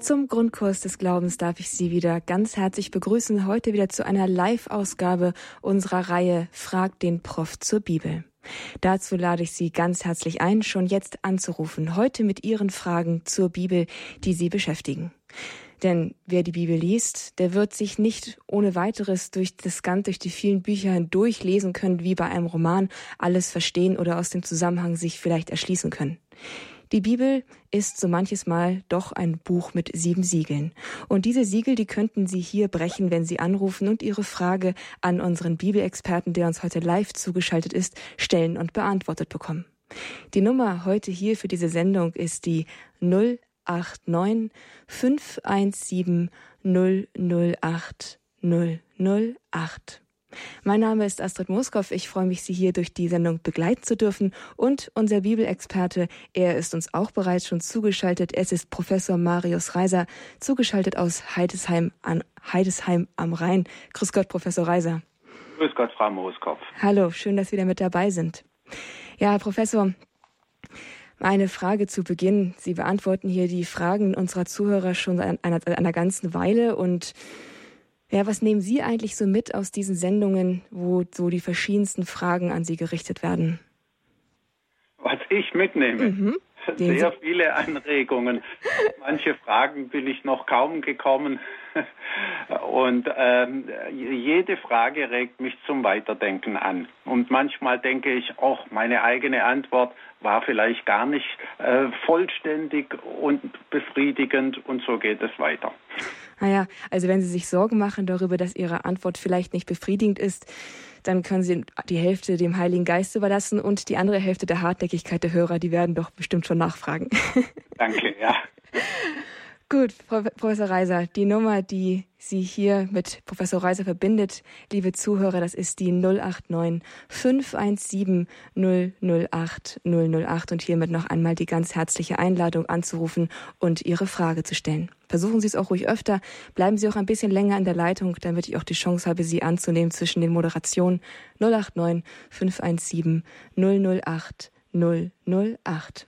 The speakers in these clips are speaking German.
Zum Grundkurs des Glaubens darf ich Sie wieder ganz herzlich begrüßen. Heute wieder zu einer Live-Ausgabe unserer Reihe Frag den Prof zur Bibel. Dazu lade ich Sie ganz herzlich ein, schon jetzt anzurufen, heute mit Ihren Fragen zur Bibel, die Sie beschäftigen. Denn wer die Bibel liest, der wird sich nicht ohne weiteres durch das Ganze, durch die vielen Bücher hindurch lesen können, wie bei einem Roman, alles verstehen oder aus dem Zusammenhang sich vielleicht erschließen können. Die Bibel ist so manches Mal doch ein Buch mit sieben Siegeln. Und diese Siegel, die könnten Sie hier brechen, wenn Sie anrufen und Ihre Frage an unseren Bibelexperten, der uns heute live zugeschaltet ist, stellen und beantwortet bekommen. Die Nummer heute hier für diese Sendung ist die 089 517 008 008. Mein Name ist Astrid Moskow. Ich freue mich, Sie hier durch die Sendung begleiten zu dürfen. Und unser Bibelexperte, er ist uns auch bereits schon zugeschaltet. Es ist Professor Marius Reiser, zugeschaltet aus Heidesheim, an Heidesheim am Rhein. Grüß Gott, Professor Reiser. Grüß Gott, Frau Moskow. Hallo, schön, dass Sie wieder mit dabei sind. Ja, Herr Professor, eine Frage zu Beginn. Sie beantworten hier die Fragen unserer Zuhörer schon seit einer, einer ganzen Weile und ja, was nehmen Sie eigentlich so mit aus diesen Sendungen, wo so die verschiedensten Fragen an Sie gerichtet werden? Was ich mitnehme? Mhm. Sehr viele Anregungen. Manche Fragen bin ich noch kaum gekommen. Und ähm, jede Frage regt mich zum Weiterdenken an. Und manchmal denke ich, auch meine eigene Antwort war vielleicht gar nicht äh, vollständig und befriedigend. Und so geht es weiter. Naja, also wenn Sie sich Sorgen machen darüber, dass Ihre Antwort vielleicht nicht befriedigend ist, dann können Sie die Hälfte dem Heiligen Geist überlassen und die andere Hälfte der Hartnäckigkeit der Hörer, die werden doch bestimmt schon nachfragen. Danke, ja. Gut, Professor Reiser, die Nummer, die Sie hier mit Professor Reiser verbindet, liebe Zuhörer, das ist die 089 517 008 008 und hiermit noch einmal die ganz herzliche Einladung anzurufen und Ihre Frage zu stellen. Versuchen Sie es auch ruhig öfter, bleiben Sie auch ein bisschen länger in der Leitung, damit ich auch die Chance habe, Sie anzunehmen zwischen den Moderationen 089 517 008 008.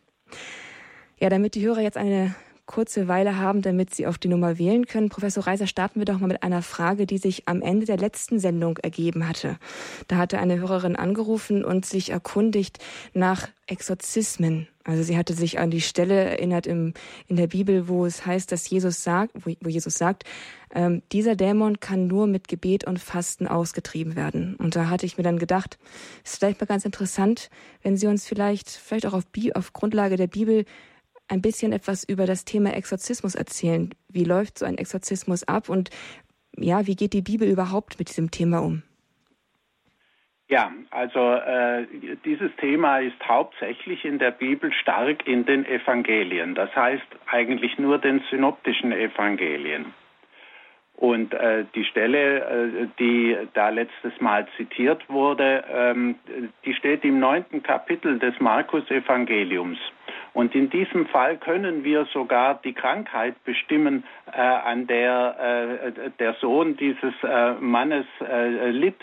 Ja, damit die Hörer jetzt eine kurze Weile haben, damit Sie auf die Nummer wählen können. Professor Reiser, starten wir doch mal mit einer Frage, die sich am Ende der letzten Sendung ergeben hatte. Da hatte eine Hörerin angerufen und sich erkundigt nach Exorzismen. Also sie hatte sich an die Stelle erinnert im, in der Bibel, wo es heißt, dass Jesus sagt, wo, wo Jesus sagt, ähm, dieser Dämon kann nur mit Gebet und Fasten ausgetrieben werden. Und da hatte ich mir dann gedacht, ist vielleicht mal ganz interessant, wenn Sie uns vielleicht, vielleicht auch auf, auf Grundlage der Bibel ein bisschen etwas über das Thema Exorzismus erzählen. Wie läuft so ein Exorzismus ab und ja, wie geht die Bibel überhaupt mit diesem Thema um? Ja, also äh, dieses Thema ist hauptsächlich in der Bibel stark in den Evangelien, das heißt eigentlich nur den synoptischen Evangelien. Und äh, die Stelle, äh, die da letztes Mal zitiert wurde, ähm, die steht im neunten Kapitel des Markus-Evangeliums. Und in diesem Fall können wir sogar die Krankheit bestimmen, äh, an der äh, der Sohn dieses äh, Mannes äh, litt.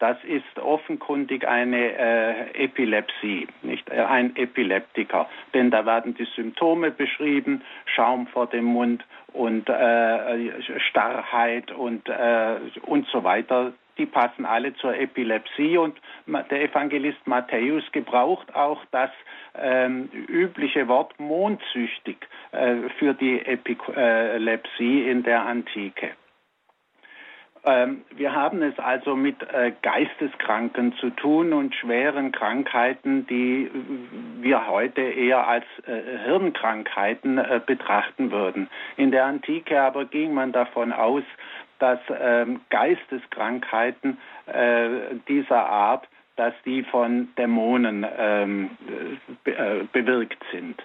Das ist offenkundig eine äh, Epilepsie, nicht äh, ein Epileptiker. Denn da werden die Symptome beschrieben, Schaum vor dem Mund und Starrheit und, und so weiter die passen alle zur Epilepsie und der Evangelist Matthäus gebraucht auch das ähm, übliche Wort mondsüchtig äh, für die Epilepsie in der Antike. Ähm, wir haben es also mit äh, Geisteskranken zu tun und schweren Krankheiten, die wir heute eher als äh, Hirnkrankheiten äh, betrachten würden. In der Antike aber ging man davon aus, dass ähm, Geisteskrankheiten dieser Art, dass die von Dämonen ähm, be äh, bewirkt sind.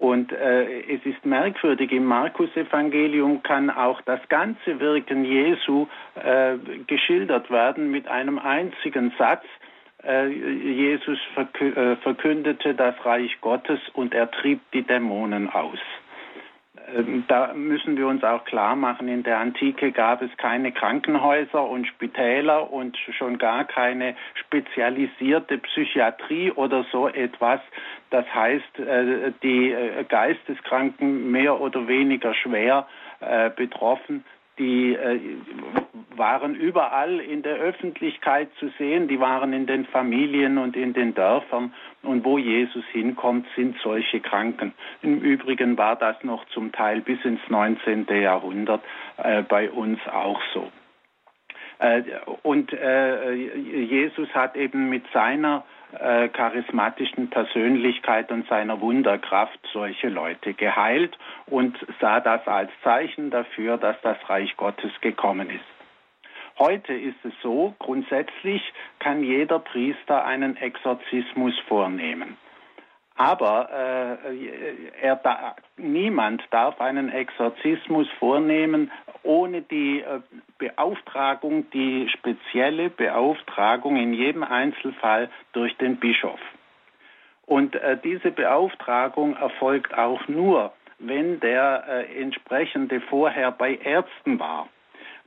Und äh, es ist merkwürdig, im Markus-Evangelium kann auch das ganze Wirken Jesu äh, geschildert werden mit einem einzigen Satz. Äh, Jesus äh, verkündete das Reich Gottes und er trieb die Dämonen aus. Ähm, da müssen wir uns auch klar machen, in der Antike gab es keine Krankenhäuser und Spitäler und schon gar keine spezialisierte Psychiatrie oder so etwas. Das heißt, äh, die äh, Geisteskranken mehr oder weniger schwer äh, betroffen die äh, waren überall in der Öffentlichkeit zu sehen, die waren in den Familien und in den Dörfern und wo Jesus hinkommt, sind solche Kranken. Im Übrigen war das noch zum Teil bis ins 19. Jahrhundert äh, bei uns auch so. Äh, und äh, Jesus hat eben mit seiner äh, charismatischen Persönlichkeit und seiner Wunderkraft solche Leute geheilt und sah das als Zeichen dafür, dass das Reich Gottes gekommen ist. Heute ist es so, grundsätzlich kann jeder Priester einen Exorzismus vornehmen. Aber äh, da, niemand darf einen Exorzismus vornehmen ohne die äh, Beauftragung, die spezielle Beauftragung in jedem Einzelfall durch den Bischof. Und äh, diese Beauftragung erfolgt auch nur, wenn der äh, entsprechende vorher bei Ärzten war.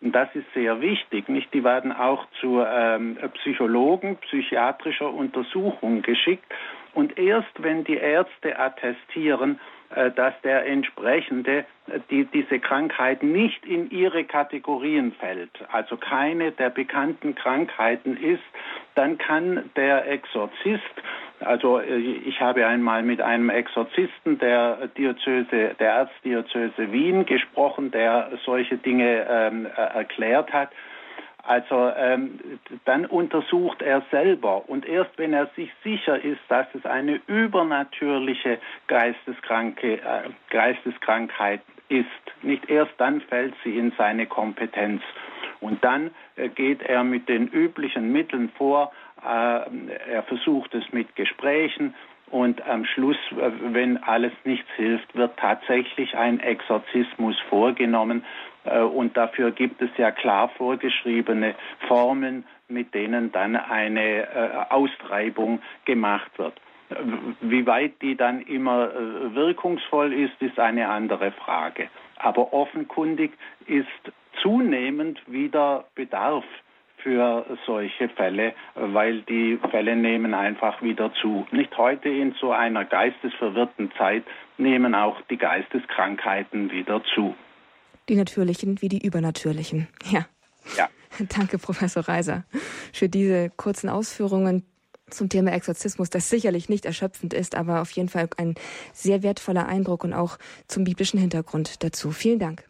Und das ist sehr wichtig. Nicht? Die werden auch zu ähm, Psychologen, psychiatrischer Untersuchung geschickt. Und erst wenn die Ärzte attestieren, äh, dass der entsprechende äh, die, diese Krankheit nicht in ihre Kategorien fällt, also keine der bekannten Krankheiten ist, dann kann der Exorzist, also äh, ich habe einmal mit einem Exorzisten der Diözese, der Erzdiözese Wien gesprochen, der solche Dinge ähm, erklärt hat. Also ähm, dann untersucht er selber und erst wenn er sich sicher ist, dass es eine übernatürliche Geisteskranke, äh, Geisteskrankheit ist, nicht erst dann fällt sie in seine Kompetenz. Und dann äh, geht er mit den üblichen Mitteln vor, äh, er versucht es mit Gesprächen und am Schluss, äh, wenn alles nichts hilft, wird tatsächlich ein Exorzismus vorgenommen, und dafür gibt es ja klar vorgeschriebene Formen, mit denen dann eine äh, Austreibung gemacht wird. Wie weit die dann immer äh, wirkungsvoll ist, ist eine andere Frage. Aber offenkundig ist zunehmend wieder Bedarf für solche Fälle, weil die Fälle nehmen einfach wieder zu. Nicht heute in so einer geistesverwirrten Zeit nehmen auch die Geisteskrankheiten wieder zu. Die natürlichen wie die übernatürlichen. Ja. Ja. Danke, Professor Reiser, für diese kurzen Ausführungen zum Thema Exorzismus, das sicherlich nicht erschöpfend ist, aber auf jeden Fall ein sehr wertvoller Eindruck und auch zum biblischen Hintergrund dazu. Vielen Dank.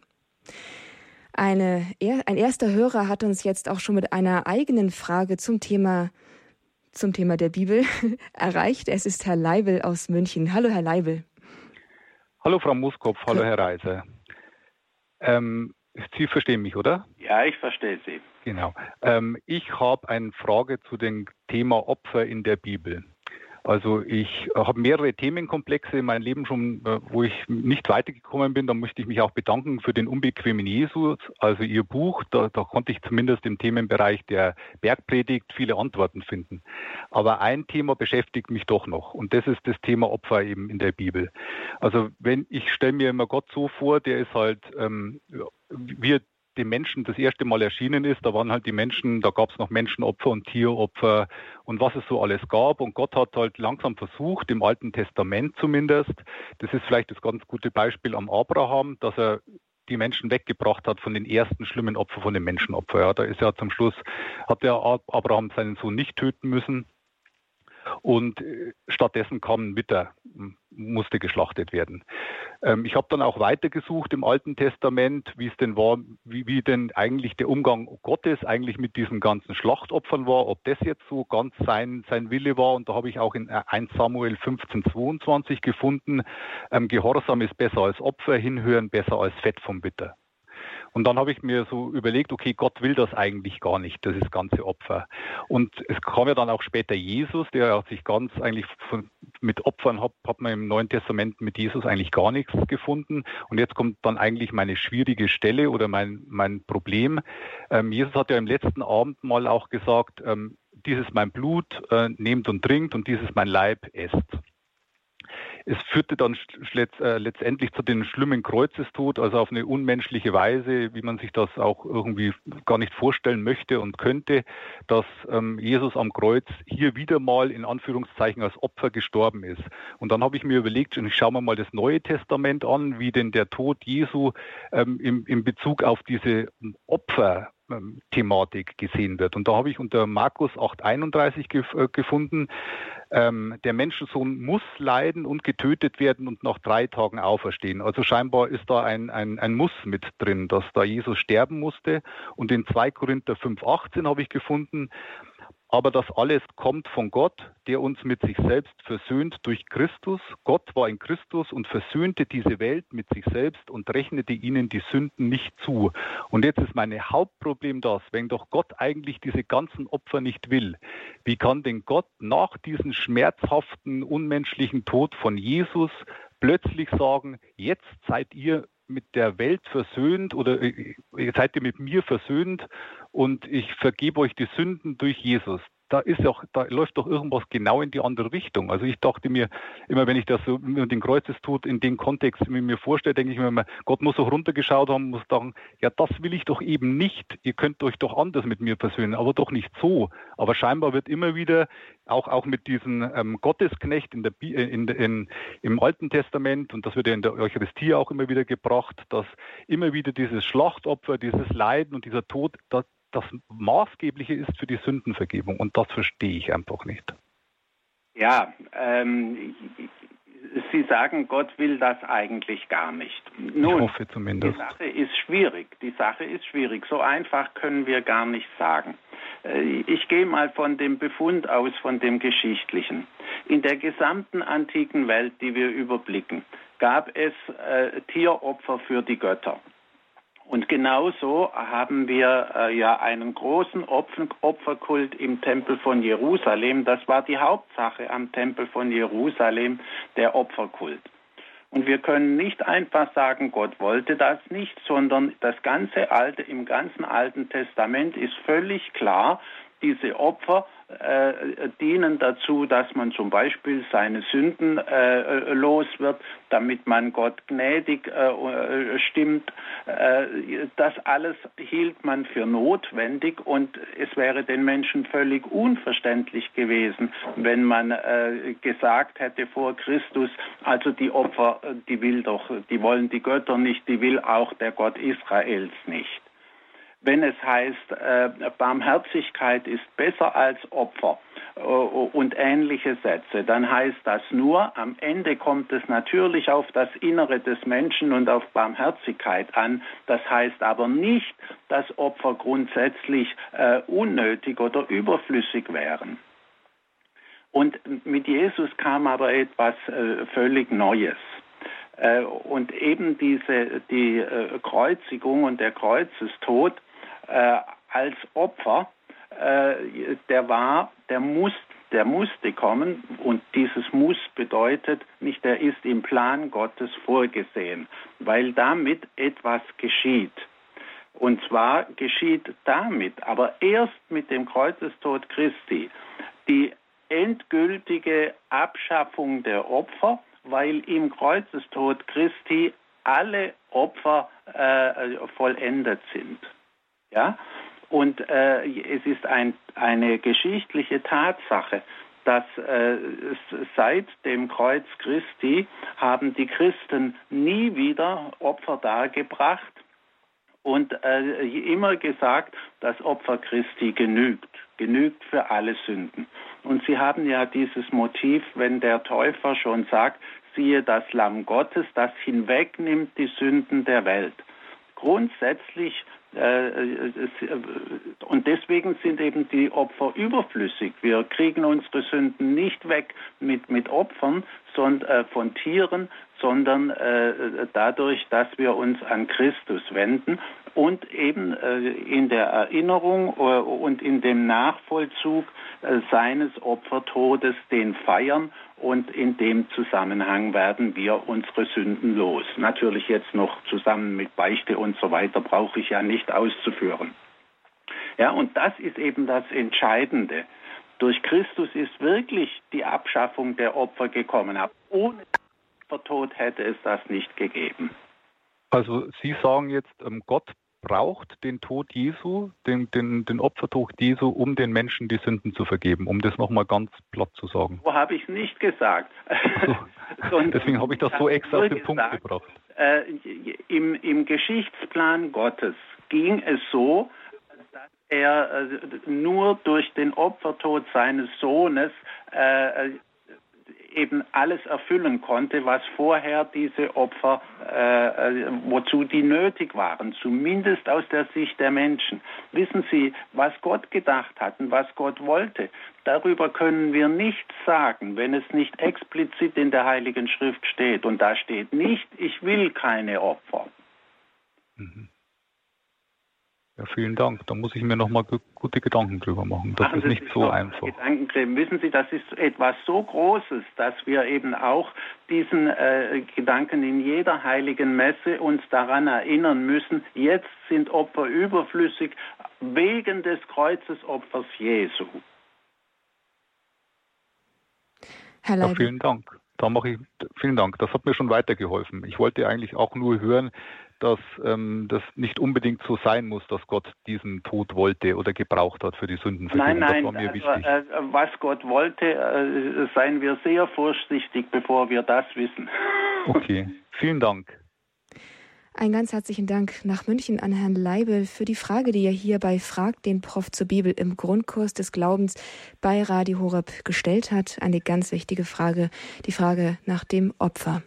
Eine, ein erster Hörer hat uns jetzt auch schon mit einer eigenen Frage zum Thema zum Thema der Bibel erreicht. Es ist Herr Leibel aus München. Hallo, Herr Leibel. Hallo, Frau Muskopf. Hallo, Herr Reiser. Ähm, Sie verstehen mich, oder? Ja, ich verstehe Sie. Genau. Ähm, ich habe eine Frage zu dem Thema Opfer in der Bibel. Also ich habe mehrere Themenkomplexe in meinem Leben schon, äh, wo ich nicht weitergekommen bin. Da möchte ich mich auch bedanken für den unbequemen Jesus, also Ihr Buch. Da, da konnte ich zumindest im Themenbereich der Bergpredigt viele Antworten finden. Aber ein Thema beschäftigt mich doch noch und das ist das Thema Opfer eben in der Bibel. Also wenn ich stelle mir immer Gott so vor, der ist halt ähm, wir dem Menschen das erste Mal erschienen ist, da waren halt die Menschen, da gab es noch Menschenopfer und Tieropfer und was es so alles gab. Und Gott hat halt langsam versucht, im Alten Testament zumindest, das ist vielleicht das ganz gute Beispiel am Abraham, dass er die Menschen weggebracht hat von den ersten schlimmen Opfern, von den Menschenopfern. Ja, da ist ja zum Schluss, hat der Abraham seinen Sohn nicht töten müssen. Und äh, stattdessen kam ein Witter, musste geschlachtet werden. Ähm, ich habe dann auch weitergesucht im Alten Testament, wie es denn war, wie, wie denn eigentlich der Umgang Gottes eigentlich mit diesen ganzen Schlachtopfern war, ob das jetzt so ganz sein, sein Wille war. Und da habe ich auch in 1 äh, Samuel 15, 22 gefunden, ähm, Gehorsam ist besser als Opfer, hinhören besser als Fett vom Bitter. Und dann habe ich mir so überlegt, okay, Gott will das eigentlich gar nicht, das ist ganze Opfer. Und es kam ja dann auch später Jesus, der hat sich ganz eigentlich von, mit Opfern hat, hat man im Neuen Testament mit Jesus eigentlich gar nichts gefunden. Und jetzt kommt dann eigentlich meine schwierige Stelle oder mein, mein Problem. Ähm, Jesus hat ja im letzten Abend mal auch gesagt, ähm, dieses mein Blut, äh, nehmt und trinkt und dieses mein Leib esst. Es führte dann äh, letztendlich zu dem schlimmen Kreuzestod, also auf eine unmenschliche Weise, wie man sich das auch irgendwie gar nicht vorstellen möchte und könnte, dass ähm, Jesus am Kreuz hier wieder mal in Anführungszeichen als Opfer gestorben ist. Und dann habe ich mir überlegt, und ich schaue mir mal das Neue Testament an, wie denn der Tod Jesu ähm, im, in Bezug auf diese Opfer Thematik gesehen wird. Und da habe ich unter Markus 831 gef äh, gefunden, ähm, der Menschensohn muss leiden und getötet werden und nach drei Tagen auferstehen. Also scheinbar ist da ein, ein, ein Muss mit drin, dass da Jesus sterben musste. Und in 2 Korinther 5,18 habe ich gefunden, aber das alles kommt von Gott, der uns mit sich selbst versöhnt durch Christus. Gott war in Christus und versöhnte diese Welt mit sich selbst und rechnete ihnen die Sünden nicht zu. Und jetzt ist mein Hauptproblem das, wenn doch Gott eigentlich diese ganzen Opfer nicht will, wie kann denn Gott nach diesem schmerzhaften, unmenschlichen Tod von Jesus plötzlich sagen, jetzt seid ihr mit der Welt versöhnt oder äh, seid ihr mit mir versöhnt und ich vergebe euch die Sünden durch Jesus da ist auch, da läuft doch irgendwas genau in die andere Richtung. Also ich dachte mir, immer wenn ich das so mit den Kreuzestod in dem Kontext mir vorstelle, denke ich mir immer, Gott muss auch runtergeschaut haben, muss sagen, ja, das will ich doch eben nicht. Ihr könnt euch doch anders mit mir versöhnen, aber doch nicht so. Aber scheinbar wird immer wieder, auch, auch mit diesem ähm, Gottesknecht in der, in, in, im Alten Testament, und das wird ja in der Eucharistie auch immer wieder gebracht, dass immer wieder dieses Schlachtopfer, dieses Leiden und dieser Tod, das, das Maßgebliche ist für die Sündenvergebung. Und das verstehe ich einfach nicht. Ja, ähm, Sie sagen, Gott will das eigentlich gar nicht. Nun, ich hoffe zumindest. Die Sache ist schwierig. Die Sache ist schwierig. So einfach können wir gar nicht sagen. Äh, ich gehe mal von dem Befund aus, von dem Geschichtlichen. In der gesamten antiken Welt, die wir überblicken, gab es äh, Tieropfer für die Götter. Und genauso haben wir äh, ja einen großen Opfer Opferkult im Tempel von Jerusalem. Das war die Hauptsache am Tempel von Jerusalem, der Opferkult. Und wir können nicht einfach sagen, Gott wollte das nicht, sondern das ganze Alte, im ganzen Alten Testament ist völlig klar, diese Opfer äh, dienen dazu, dass man zum Beispiel seine Sünden äh, los wird, damit man Gott gnädig äh, stimmt. Äh, das alles hielt man für notwendig und es wäre den Menschen völlig unverständlich gewesen, wenn man äh, gesagt hätte vor Christus, also die Opfer, die will doch, die wollen die Götter nicht, die will auch der Gott Israels nicht wenn es heißt, äh, Barmherzigkeit ist besser als Opfer äh, und ähnliche Sätze, dann heißt das nur, am Ende kommt es natürlich auf das Innere des Menschen und auf Barmherzigkeit an. Das heißt aber nicht, dass Opfer grundsätzlich äh, unnötig oder überflüssig wären. Und mit Jesus kam aber etwas äh, völlig Neues. Äh, und eben diese, die äh, Kreuzigung und der Kreuzestod äh, als Opfer, äh, der war, der muss, der musste kommen und dieses Muss bedeutet nicht, der ist im Plan Gottes vorgesehen, weil damit etwas geschieht. Und zwar geschieht damit, aber erst mit dem Kreuzestod Christi, die endgültige Abschaffung der Opfer, weil im Kreuzestod Christi alle Opfer äh, vollendet sind. Ja? Und äh, es ist ein, eine geschichtliche Tatsache, dass äh, seit dem Kreuz Christi haben die Christen nie wieder Opfer dargebracht und äh, immer gesagt, das Opfer Christi genügt, genügt für alle Sünden. Und sie haben ja dieses Motiv, wenn der Täufer schon sagt, siehe das Lamm Gottes, das hinwegnimmt die Sünden der Welt. Grundsätzlich und deswegen sind eben die Opfer überflüssig. Wir kriegen unsere Sünden nicht weg mit, mit Opfern äh, von Tieren, sondern dadurch, dass wir uns an Christus wenden und eben in der Erinnerung und in dem Nachvollzug seines Opfertodes den feiern und in dem Zusammenhang werden wir unsere Sünden los. Natürlich jetzt noch zusammen mit Beichte und so weiter brauche ich ja nicht auszuführen. Ja, und das ist eben das Entscheidende, Durch Christus ist wirklich die Abschaffung der Opfer gekommen. Aber ohne Opfertod hätte es das nicht gegeben. Also Sie sagen jetzt, ähm, Gott braucht den Tod Jesu, den, den, den Opfertod Jesu, um den Menschen die Sünden zu vergeben, um das nochmal ganz platt zu sagen. So habe ich es nicht gesagt. So, deswegen habe ich das so extra auf den Punkt gebracht. Äh, im, Im Geschichtsplan Gottes ging es so, dass er äh, nur durch den Opfertod seines Sohnes äh, eben alles erfüllen konnte, was vorher diese Opfer, äh, äh, wozu die nötig waren, zumindest aus der Sicht der Menschen. Wissen Sie, was Gott gedacht hat und was Gott wollte, darüber können wir nichts sagen, wenn es nicht explizit in der Heiligen Schrift steht. Und da steht nicht, ich will keine Opfer. Mhm. Ja, vielen Dank. Da muss ich mir nochmal gute Gedanken drüber machen. Das machen ist nicht so einfach. Gedanken, wissen Sie, das ist etwas so Großes, dass wir eben auch diesen äh, Gedanken in jeder heiligen Messe uns daran erinnern müssen. Jetzt sind Opfer überflüssig wegen des Kreuzesopfers Jesu. Herr Ja, vielen Dank. Da mache ich vielen Dank. Das hat mir schon weitergeholfen. Ich wollte eigentlich auch nur hören, dass ähm, das nicht unbedingt so sein muss, dass Gott diesen Tod wollte oder gebraucht hat für die Sündenvergebung. Nein, nein, das war mir also, wichtig. Äh, was Gott wollte, äh, seien wir sehr vorsichtig, bevor wir das wissen. Okay, vielen Dank. Ein ganz herzlichen Dank nach München an Herrn Leibel für die Frage, die er hier bei Fragt den Prof zur Bibel im Grundkurs des Glaubens bei Radio Horeb gestellt hat. Eine ganz wichtige Frage, die Frage nach dem Opfer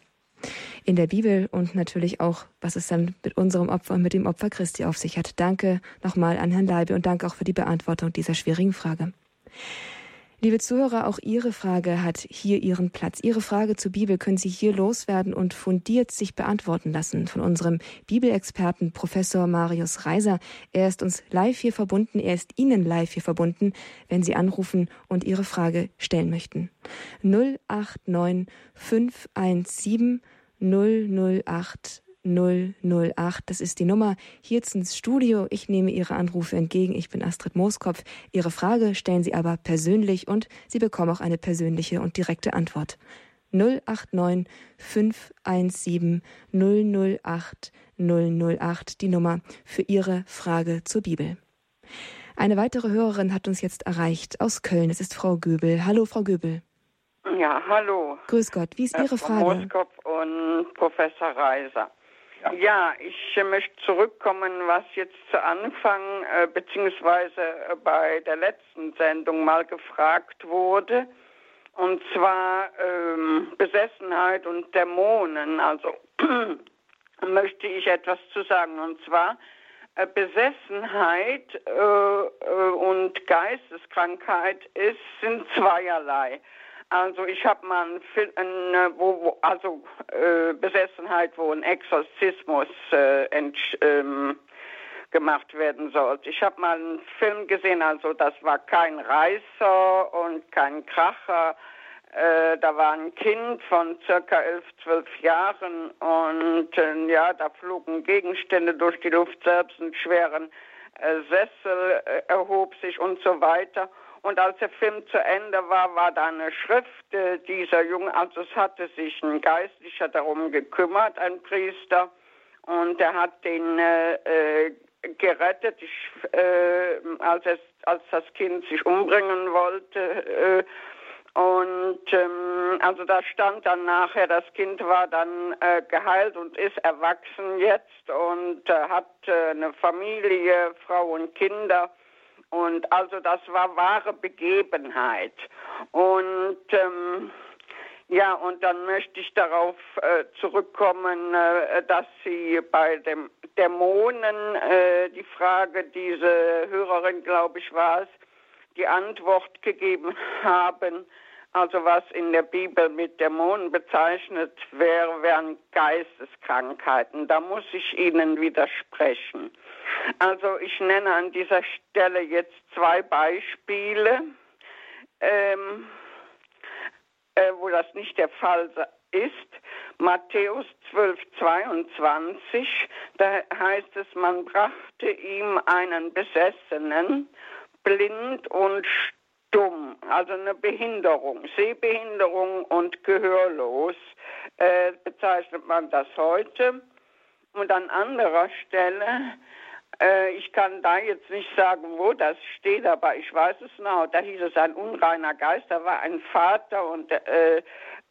in der Bibel und natürlich auch, was es dann mit unserem Opfer und mit dem Opfer Christi auf sich hat. Danke nochmal an Herrn Leibe und danke auch für die Beantwortung dieser schwierigen Frage. Liebe Zuhörer, auch Ihre Frage hat hier Ihren Platz. Ihre Frage zur Bibel können Sie hier loswerden und fundiert sich beantworten lassen von unserem Bibelexperten Professor Marius Reiser. Er ist uns live hier verbunden, er ist Ihnen live hier verbunden, wenn Sie anrufen und Ihre Frage stellen möchten. 089 517 008 008. Das ist die Nummer hier ins Studio. Ich nehme Ihre Anrufe entgegen. Ich bin Astrid Mooskopf. Ihre Frage stellen Sie aber persönlich und Sie bekommen auch eine persönliche und direkte Antwort. 089 517 008 008, die Nummer für Ihre Frage zur Bibel. Eine weitere Hörerin hat uns jetzt erreicht aus Köln. Es ist Frau Göbel. Hallo, Frau Göbel. Ja, hallo. Grüß Gott. Wie ist Ihre äh, Frage? Moskop und Professor Reiser. Ja. ja, ich äh, möchte zurückkommen, was jetzt zu Anfang äh, beziehungsweise äh, bei der letzten Sendung mal gefragt wurde. Und zwar ähm, Besessenheit und Dämonen. Also möchte ich etwas zu sagen. Und zwar äh, Besessenheit äh, und Geisteskrankheit ist, sind zweierlei. Also ich habe mal einen Film, äh, wo, wo, also äh, Besessenheit, wo ein Exorzismus äh, ähm, gemacht werden sollte. Ich habe mal einen Film gesehen, also das war kein Reißer und kein Kracher. Äh, da war ein Kind von circa elf, zwölf Jahren und äh, ja, da flogen Gegenstände durch die Luft, selbst ein schweren äh, Sessel erhob sich und so weiter. Und als der Film zu Ende war, war da eine Schrift äh, dieser Jungen, also es hatte sich ein Geistlicher darum gekümmert, ein Priester, und er hat den äh, äh, gerettet, ich, äh, als, es, als das Kind sich umbringen wollte. Äh, und ähm, also da stand dann nachher, das Kind war dann äh, geheilt und ist erwachsen jetzt und äh, hat äh, eine Familie, Frau und Kinder. Und also das war wahre Begebenheit. Und ähm, ja, und dann möchte ich darauf äh, zurückkommen, äh, dass Sie bei dem Dämonen äh, die Frage, diese Hörerin, glaube ich, war es, die Antwort gegeben haben. Also was in der Bibel mit Dämonen bezeichnet wäre, wären Geisteskrankheiten. Da muss ich Ihnen widersprechen. Also ich nenne an dieser Stelle jetzt zwei Beispiele, ähm, äh, wo das nicht der Fall ist. Matthäus 12, 22, da heißt es, man brachte ihm einen Besessenen, blind und stumm, also eine Behinderung, Sehbehinderung und gehörlos, äh, bezeichnet man das heute. Und an anderer Stelle, äh, ich kann da jetzt nicht sagen, wo das steht, aber ich weiß es noch, da hieß es ein unreiner Geist, da war ein Vater und äh,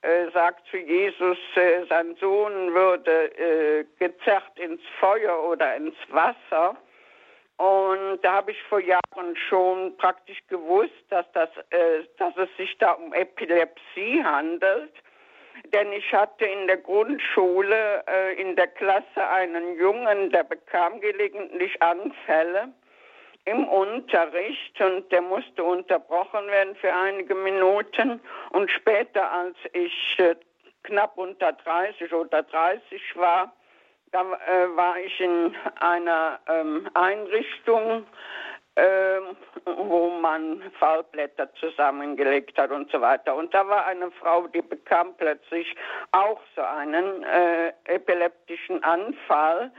äh, sagt zu Jesus, äh, sein Sohn würde äh, gezerrt ins Feuer oder ins Wasser. Und da habe ich vor Jahren schon praktisch gewusst, dass, das, äh, dass es sich da um Epilepsie handelt. Denn ich hatte in der Grundschule äh, in der Klasse einen Jungen, der bekam gelegentlich Anfälle im Unterricht und der musste unterbrochen werden für einige Minuten. Und später, als ich äh, knapp unter 30 oder 30 war, da äh, war ich in einer ähm, Einrichtung, äh, wo man Fallblätter zusammengelegt hat und so weiter. Und da war eine Frau, die bekam plötzlich auch so einen äh, epileptischen Anfall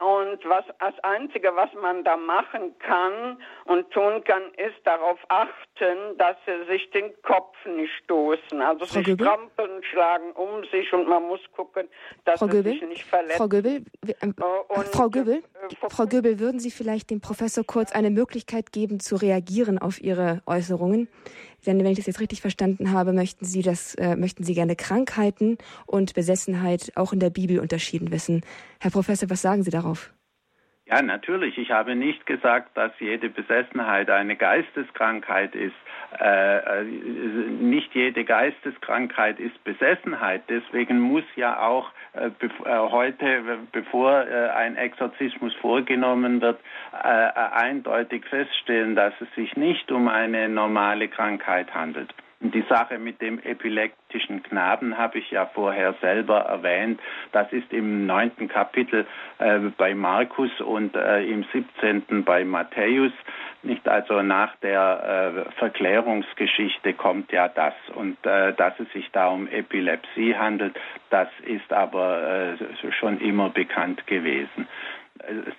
und was, das Einzige, was man da machen kann und tun kann, ist darauf achten, dass sie sich den Kopf nicht stoßen. Also Frau sich Göbel? trampeln, schlagen um sich und man muss gucken, dass Frau sie Göbel? sich nicht verletzen. Frau Göbel, ähm, und, Frau Göbel, äh, Frau Göbel, würden Sie vielleicht dem Professor kurz eine Möglichkeit geben, zu reagieren auf Ihre Äußerungen? Denn wenn ich das jetzt richtig verstanden habe, möchten Sie das, äh, möchten Sie gerne Krankheiten und Besessenheit auch in der Bibel unterschieden wissen. Herr Professor, was sagen Sie darauf? Ja, natürlich. Ich habe nicht gesagt, dass jede Besessenheit eine Geisteskrankheit ist. Äh, äh nicht jede Geisteskrankheit ist Besessenheit. Deswegen muss ja auch äh, äh heute, bevor äh, ein Exorzismus vorgenommen wird, äh, eindeutig feststellen, dass es sich nicht um eine normale Krankheit handelt. Die Sache mit dem epileptischen Knaben habe ich ja vorher selber erwähnt. Das ist im neunten Kapitel äh, bei Markus und äh, im siebzehnten bei Matthäus. Nicht also nach der äh, Verklärungsgeschichte kommt ja das und äh, dass es sich da um Epilepsie handelt, das ist aber äh, schon immer bekannt gewesen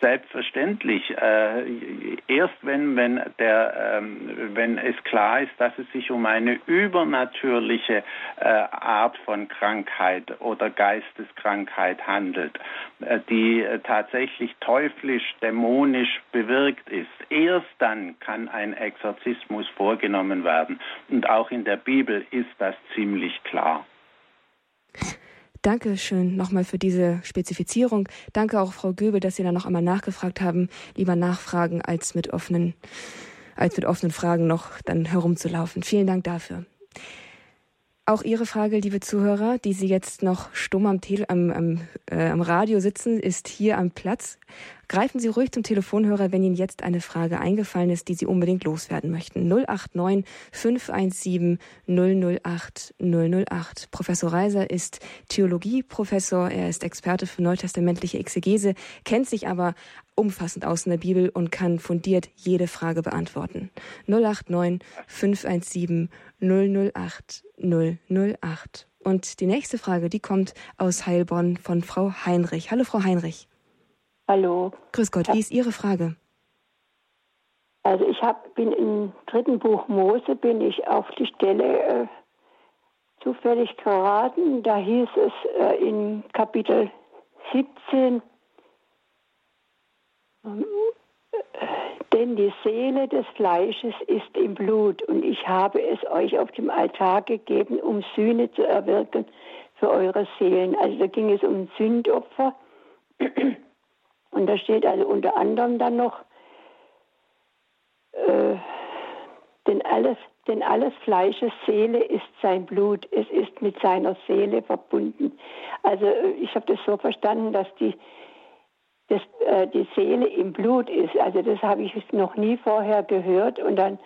selbstverständlich. Äh, erst wenn, wenn, der, ähm, wenn es klar ist, dass es sich um eine übernatürliche äh, Art von Krankheit oder Geisteskrankheit handelt, äh, die tatsächlich teuflisch, dämonisch bewirkt ist, erst dann kann ein Exorzismus vorgenommen werden. Und auch in der Bibel ist das ziemlich klar. Danke schön nochmal für diese Spezifizierung. Danke auch Frau Göbel, dass Sie da noch einmal nachgefragt haben. Lieber nachfragen, als mit offenen, als mit offenen Fragen noch dann herumzulaufen. Vielen Dank dafür. Auch Ihre Frage, liebe Zuhörer, die Sie jetzt noch stumm am, Tele am, am, äh, am Radio sitzen, ist hier am Platz. Greifen Sie ruhig zum Telefonhörer, wenn Ihnen jetzt eine Frage eingefallen ist, die Sie unbedingt loswerden möchten. 089 517 008 008. Professor Reiser ist Theologieprofessor, er ist Experte für neutestamentliche Exegese, kennt sich aber umfassend aus in der Bibel und kann fundiert jede Frage beantworten. 089 517 008 008. Und die nächste Frage, die kommt aus Heilbronn von Frau Heinrich. Hallo, Frau Heinrich. Hallo. Grüß Gott, wie ist Ihre Frage? Also ich hab, bin im dritten Buch Mose, bin ich auf die Stelle äh, zufällig geraten. Da hieß es äh, in Kapitel 17, ähm, denn die Seele des Fleisches ist im Blut und ich habe es euch auf dem Altar gegeben, um Sühne zu erwirken für eure Seelen. Also da ging es um Sündopfer. Und da steht also unter anderem dann noch, äh, denn, alles, denn alles Fleisches Seele ist sein Blut, es ist mit seiner Seele verbunden. Also äh, ich habe das so verstanden, dass die, dass, äh, die Seele im Blut ist. Also das habe ich noch nie vorher gehört. Und dann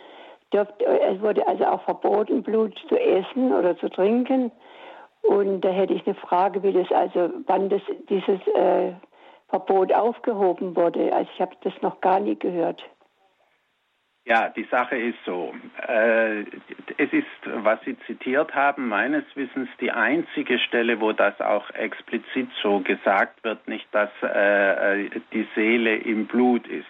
dürfte, es wurde also auch verboten, Blut zu essen oder zu trinken. Und da hätte ich eine Frage, wie das also, wann das dieses äh, Verbot aufgehoben wurde. Also ich habe das noch gar nie gehört. Ja, die Sache ist so. Äh, es ist, was Sie zitiert haben, meines Wissens die einzige Stelle, wo das auch explizit so gesagt wird, nicht, dass äh, die Seele im Blut ist.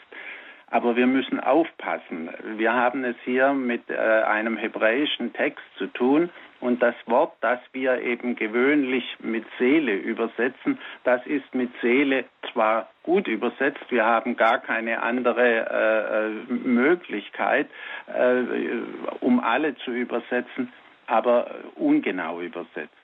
Aber wir müssen aufpassen. Wir haben es hier mit äh, einem hebräischen Text zu tun und das Wort, das wir eben gewöhnlich mit Seele übersetzen, das ist mit Seele zwar gut übersetzt, wir haben gar keine andere äh, äh Möglichkeit, äh, um alle zu übersetzen, aber ungenau übersetzt.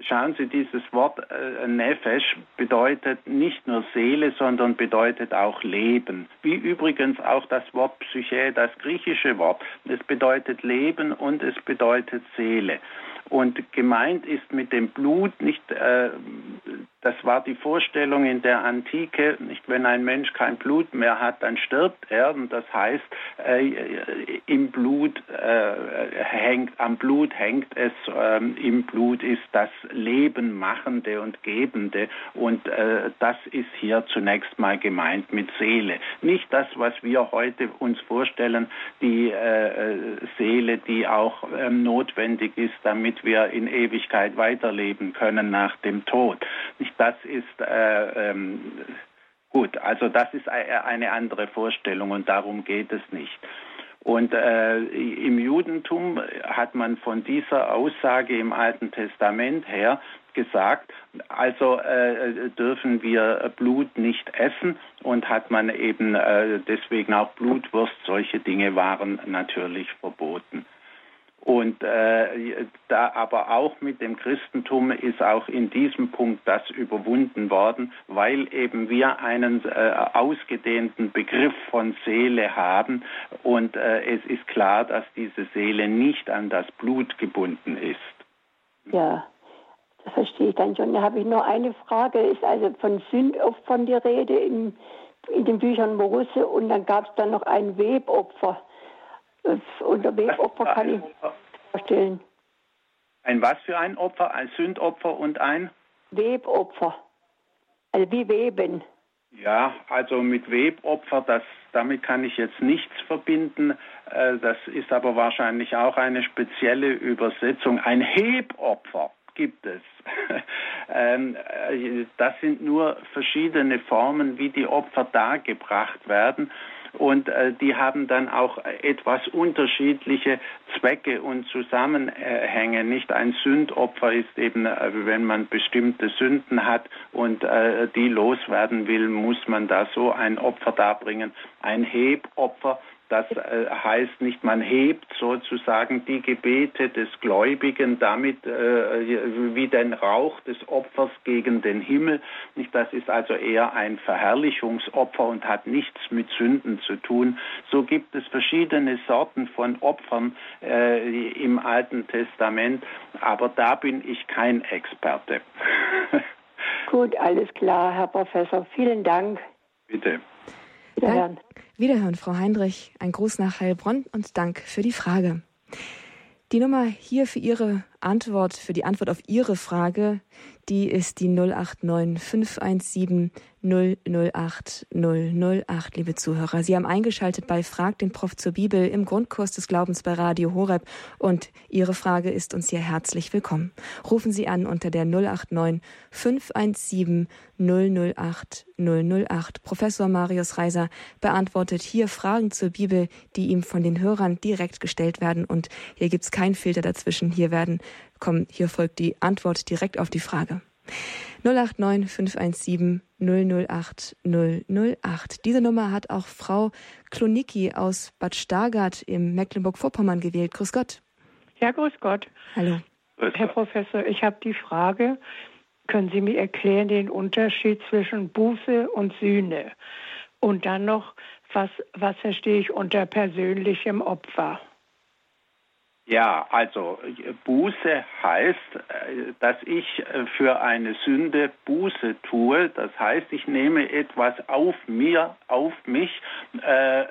Schauen Sie, dieses Wort äh, Nefesh bedeutet nicht nur Seele, sondern bedeutet auch Leben. Wie übrigens auch das Wort Psyche, das griechische Wort. Es bedeutet Leben und es bedeutet Seele. Und gemeint ist mit dem Blut nicht, äh, das war die Vorstellung in der Antike, nicht wenn ein Mensch kein Blut mehr hat, dann stirbt er. Und das heißt, äh, im Blut äh, hängt, am Blut hängt es, ähm, im Blut ist das Leben machende und gebende. Und äh, das ist hier zunächst mal gemeint mit Seele. Nicht das, was wir heute uns vorstellen, die äh, Seele, die auch ähm, notwendig ist, damit wir in Ewigkeit weiterleben können nach dem Tod. Das ist äh, ähm, gut, also das ist eine andere Vorstellung und darum geht es nicht. Und äh, im Judentum hat man von dieser Aussage im Alten Testament her gesagt, also äh, dürfen wir Blut nicht essen und hat man eben äh, deswegen auch Blutwurst, solche Dinge waren natürlich verboten. Und äh, da aber auch mit dem Christentum ist auch in diesem Punkt das überwunden worden, weil eben wir einen äh, ausgedehnten Begriff von Seele haben und äh, es ist klar, dass diese Seele nicht an das Blut gebunden ist. Ja, das verstehe ich dann schon. Da habe ich nur eine Frage. Ist also von Sündopfern die Rede in, in den Büchern Mose und dann gab es dann noch ein Webopfer. Unter Webopfer kann ich vorstellen. Ein was für ein Opfer? Ein Sündopfer und ein? Webopfer. Also wie Weben. Ja, also mit Webopfer, das, damit kann ich jetzt nichts verbinden. Äh, das ist aber wahrscheinlich auch eine spezielle Übersetzung. Ein Hebopfer gibt es. Ähm, äh, das sind nur verschiedene Formen, wie die Opfer dargebracht werden und äh, die haben dann auch etwas unterschiedliche Zwecke und Zusammenhänge. Nicht ein Sündopfer ist eben, äh, wenn man bestimmte Sünden hat und äh, die loswerden will, muss man da so ein Opfer darbringen. Ein Hebopfer das äh, heißt nicht, man hebt sozusagen die Gebete des Gläubigen damit äh, wie den Rauch des Opfers gegen den Himmel. Das ist also eher ein Verherrlichungsopfer und hat nichts mit Sünden zu tun. So gibt es verschiedene Sorten von Opfern äh, im Alten Testament, aber da bin ich kein Experte. Gut, alles klar, Herr Professor. Vielen Dank. Bitte. Wiederhören. Wiederhören, Frau Heinrich. Ein Gruß nach Heilbronn und Dank für die Frage. Die Nummer hier für Ihre Antwort, für die Antwort auf Ihre Frage, die ist die 089 517 008 008, liebe Zuhörer. Sie haben eingeschaltet bei Frag den Prof zur Bibel im Grundkurs des Glaubens bei Radio Horeb und Ihre Frage ist uns hier herzlich willkommen. Rufen Sie an unter der 089 517 008 008. Professor Marius Reiser beantwortet hier Fragen zur Bibel, die ihm von den Hörern direkt gestellt werden und hier gibt es keinen Filter dazwischen. Hier werden kommen, hier folgt die Antwort direkt auf die Frage. 089 517 008 008. Diese Nummer hat auch Frau Klonicki aus Bad Stargard im Mecklenburg-Vorpommern gewählt. Grüß Gott. Ja, grüß Gott. Hallo. Herr Professor, ich habe die Frage, können Sie mir erklären den Unterschied zwischen Buße und Sühne? Und dann noch, was, was verstehe ich unter persönlichem Opfer? Ja, also Buße heißt, äh, dass ich äh, für eine Sünde Buße tue. Das heißt, ich nehme etwas auf mir, auf mich, äh,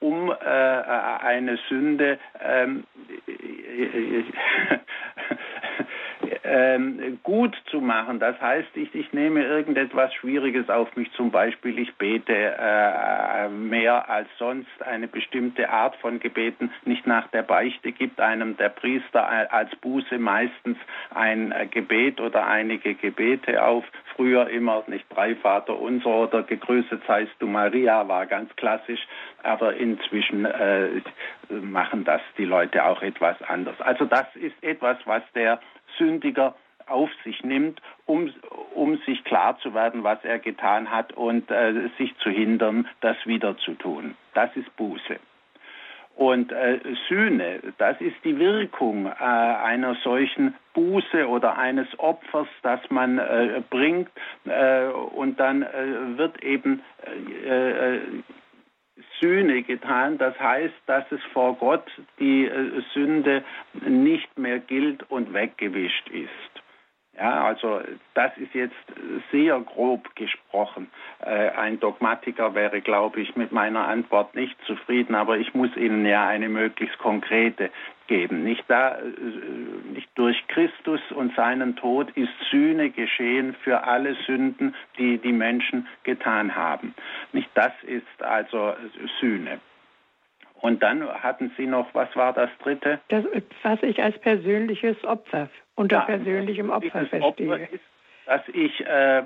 um äh, eine Sünde ähm, ähm, gut zu machen. Das heißt, ich, ich nehme irgendetwas Schwieriges auf mich, zum Beispiel ich bete äh, mehr als sonst eine bestimmte Art von Gebeten, nicht nach der Beichte gibt einem der Priester als Buße meistens ein äh, Gebet oder einige Gebete auf. Früher immer nicht drei Vater unser oder gegrüßet seist du Maria war ganz klassisch, aber inzwischen äh, machen das die Leute auch etwas anders. Also das ist etwas, was der Sündiger auf sich nimmt, um, um sich klar zu werden, was er getan hat und äh, sich zu hindern, das wieder zu tun. Das ist Buße. Und äh, Sühne, das ist die Wirkung äh, einer solchen Buße oder eines Opfers, das man äh, bringt. Äh, und dann äh, wird eben äh, Sühne getan. Das heißt, dass es vor Gott die Sünde nicht mehr gilt und weggewischt ist. Ja, also das ist jetzt sehr grob gesprochen. Äh, ein Dogmatiker wäre, glaube ich, mit meiner Antwort nicht zufrieden, aber ich muss Ihnen ja eine möglichst konkrete geben. Nicht, da, äh, nicht durch Christus und seinen Tod ist Sühne geschehen für alle Sünden, die die Menschen getan haben. Nicht das ist also Sühne. Und dann hatten Sie noch, was war das dritte? Das, was ich als persönliches Opfer unter ja, persönlichem Opfer verstehe. Opfer ist, dass ich äh,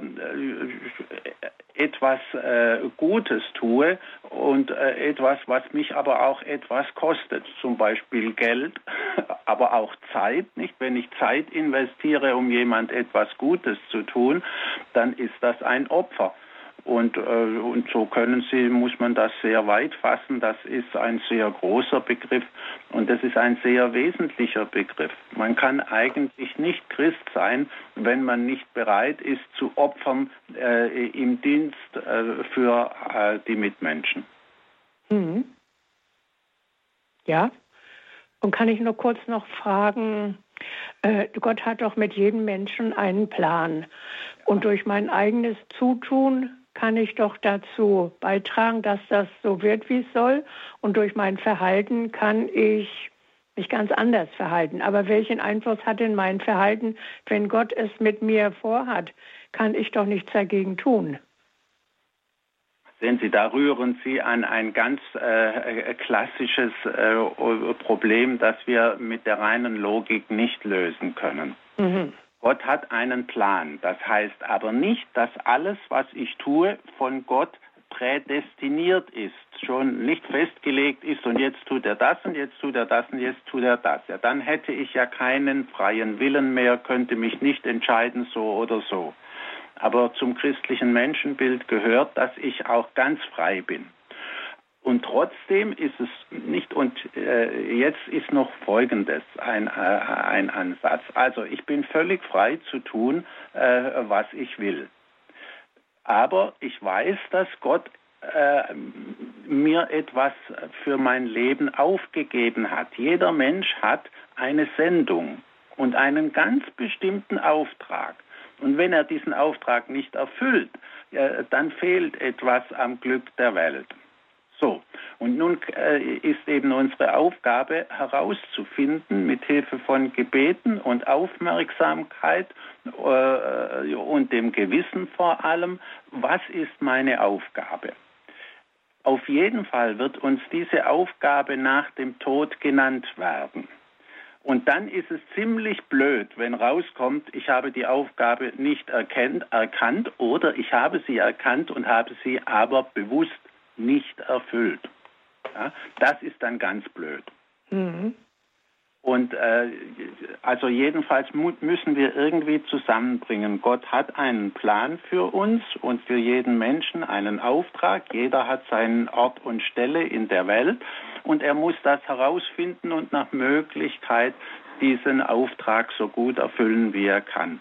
etwas äh, Gutes tue und äh, etwas, was mich aber auch etwas kostet, zum Beispiel Geld, aber auch Zeit. Nicht, wenn ich Zeit investiere, um jemand etwas Gutes zu tun, dann ist das ein Opfer. Und, äh, und so können Sie, muss man das sehr weit fassen. Das ist ein sehr großer Begriff und das ist ein sehr wesentlicher Begriff. Man kann eigentlich nicht Christ sein, wenn man nicht bereit ist zu opfern äh, im Dienst äh, für äh, die Mitmenschen. Mhm. Ja. Und kann ich nur kurz noch fragen, äh, Gott hat doch mit jedem Menschen einen Plan. Und durch mein eigenes Zutun kann ich doch dazu beitragen, dass das so wird, wie es soll. Und durch mein Verhalten kann ich mich ganz anders verhalten. Aber welchen Einfluss hat denn mein Verhalten, wenn Gott es mit mir vorhat? Kann ich doch nichts dagegen tun. Sehen Sie, da rühren Sie an ein ganz äh, klassisches äh, Problem, das wir mit der reinen Logik nicht lösen können. Mhm. Gott hat einen Plan. Das heißt aber nicht, dass alles, was ich tue, von Gott prädestiniert ist, schon nicht festgelegt ist und jetzt tut er das und jetzt tut er das und jetzt tut er das. Ja, dann hätte ich ja keinen freien Willen mehr, könnte mich nicht entscheiden so oder so. Aber zum christlichen Menschenbild gehört, dass ich auch ganz frei bin. Und trotzdem ist es nicht, und äh, jetzt ist noch Folgendes ein, äh, ein Ansatz. Also ich bin völlig frei zu tun, äh, was ich will. Aber ich weiß, dass Gott äh, mir etwas für mein Leben aufgegeben hat. Jeder Mensch hat eine Sendung und einen ganz bestimmten Auftrag. Und wenn er diesen Auftrag nicht erfüllt, äh, dann fehlt etwas am Glück der Welt. So, und nun äh, ist eben unsere Aufgabe herauszufinden, mit Hilfe von Gebeten und Aufmerksamkeit äh, und dem Gewissen vor allem, was ist meine Aufgabe. Auf jeden Fall wird uns diese Aufgabe nach dem Tod genannt werden. Und dann ist es ziemlich blöd, wenn rauskommt, ich habe die Aufgabe nicht erkennt, erkannt oder ich habe sie erkannt und habe sie aber bewusst nicht erfüllt. Ja, das ist dann ganz blöd. Mhm. Und äh, also jedenfalls müssen wir irgendwie zusammenbringen. Gott hat einen Plan für uns und für jeden Menschen einen Auftrag. Jeder hat seinen Ort und Stelle in der Welt und er muss das herausfinden und nach Möglichkeit diesen Auftrag so gut erfüllen, wie er kann.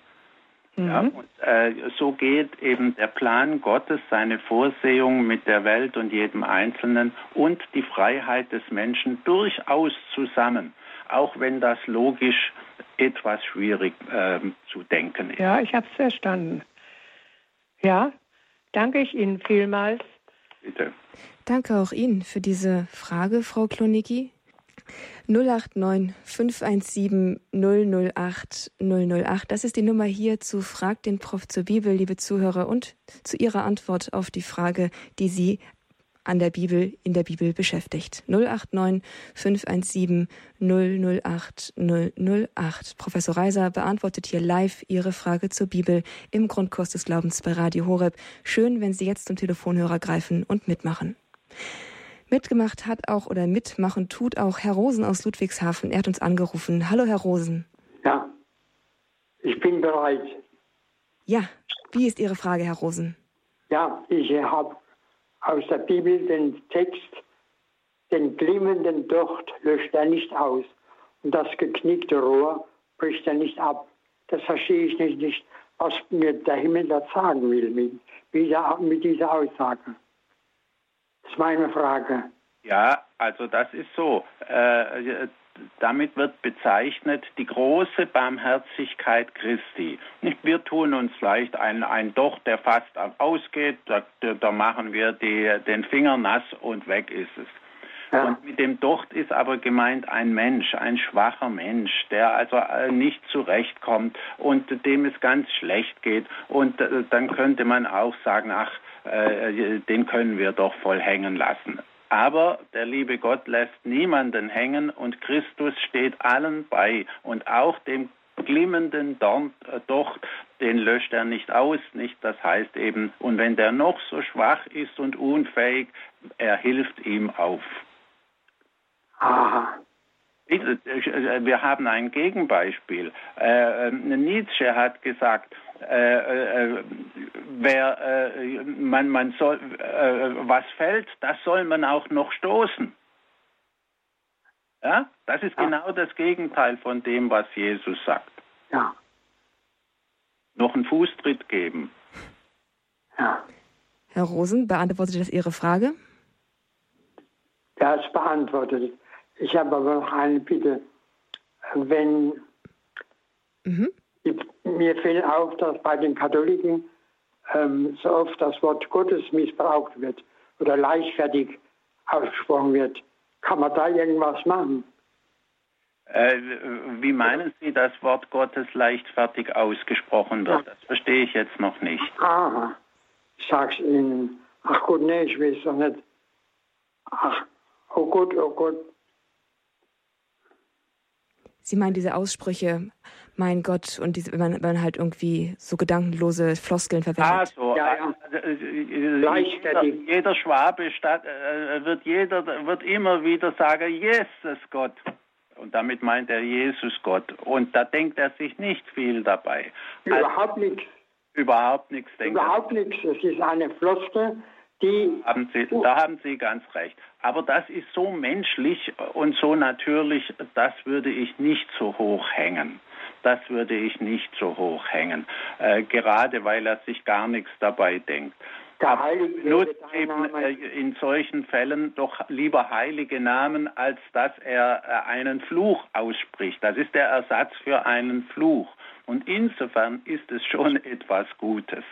Mhm. Ja, und, äh, so geht eben der Plan Gottes, seine Vorsehung mit der Welt und jedem Einzelnen und die Freiheit des Menschen durchaus zusammen, auch wenn das logisch etwas schwierig äh, zu denken ist. Ja, ich habe es verstanden. Ja, danke ich Ihnen vielmals. Bitte. Danke auch Ihnen für diese Frage, Frau Klonicki. 089 517 008 008. Das ist die Nummer hier zu Frag den Prof zur Bibel, liebe Zuhörer, und zu Ihrer Antwort auf die Frage, die Sie an der Bibel, in der Bibel beschäftigt. 089 517 008 008. Professor Reiser beantwortet hier live Ihre Frage zur Bibel im Grundkurs des Glaubens bei Radio Horeb. Schön, wenn Sie jetzt zum Telefonhörer greifen und mitmachen. Mitgemacht hat auch oder mitmachen tut auch Herr Rosen aus Ludwigshafen. Er hat uns angerufen. Hallo, Herr Rosen. Ja, ich bin bereit. Ja, wie ist Ihre Frage, Herr Rosen? Ja, ich habe aus der Bibel den Text, den glimmenden Docht löscht er nicht aus und das geknickte Rohr bricht er nicht ab. Das verstehe ich nicht, nicht was mir der Himmel da sagen will mit, mit dieser Aussage. Ist meine Frage. Ja, also das ist so. Äh, damit wird bezeichnet die große Barmherzigkeit Christi. Wir tun uns leicht ein, ein Docht, der fast ausgeht, da, da machen wir die, den Finger nass und weg ist es. Ja. Und mit dem Docht ist aber gemeint ein Mensch, ein schwacher Mensch, der also äh, nicht zurechtkommt und dem es ganz schlecht geht. Und äh, dann könnte man auch sagen, ach, äh, den können wir doch voll hängen lassen. Aber der liebe Gott lässt niemanden hängen und Christus steht allen bei und auch dem glimmenden Dorndocht, äh, den löscht er nicht aus, nicht? Das heißt eben, und wenn der noch so schwach ist und unfähig, er hilft ihm auf. Aha. Wir haben ein Gegenbeispiel. Äh, Nietzsche hat gesagt, äh, äh, wer, äh, man, man soll, äh, was fällt, das soll man auch noch stoßen. Ja, das ist ja. genau das Gegenteil von dem, was Jesus sagt. Ja. Noch einen Fußtritt geben. Ja. Herr Rosen, beantwortet das Ihre Frage? Ja, es beantwortet. Ich habe aber noch eine Bitte. Wenn mhm. mir fällt auf, dass bei den Katholiken ähm, so oft das Wort Gottes missbraucht wird oder leichtfertig ausgesprochen wird. Kann man da irgendwas machen? Äh, wie meinen Sie, dass Wort Gottes leichtfertig ausgesprochen wird? Das verstehe ich jetzt noch nicht. Aha, ich sag's Ihnen. Ach Gott, nee, ich weiß doch nicht. Ach, oh Gott, oh Gott. Sie meinen diese Aussprüche, mein Gott, und diese, wenn, man, wenn man halt irgendwie so gedankenlose Floskeln verwendet. Ah, so. Ja, ja. Also, äh, jeder, jeder Schwabe statt, äh, wird, jeder, wird immer wieder sagen, Jesus Gott. Und damit meint er Jesus Gott. Und da denkt er sich nicht viel dabei. Überhaupt also, nichts. Überhaupt nichts denkt Überhaupt nichts. Es ist eine Floskel, die. Haben Sie, da haben Sie ganz recht. Aber das ist so menschlich und so natürlich, das würde ich nicht so hoch hängen. Das würde ich nicht so hoch hängen, äh, gerade weil er sich gar nichts dabei denkt. nutzt eben äh, in solchen Fällen doch lieber heilige Namen, als dass er äh, einen Fluch ausspricht. Das ist der Ersatz für einen Fluch. Und insofern ist es schon etwas Gutes.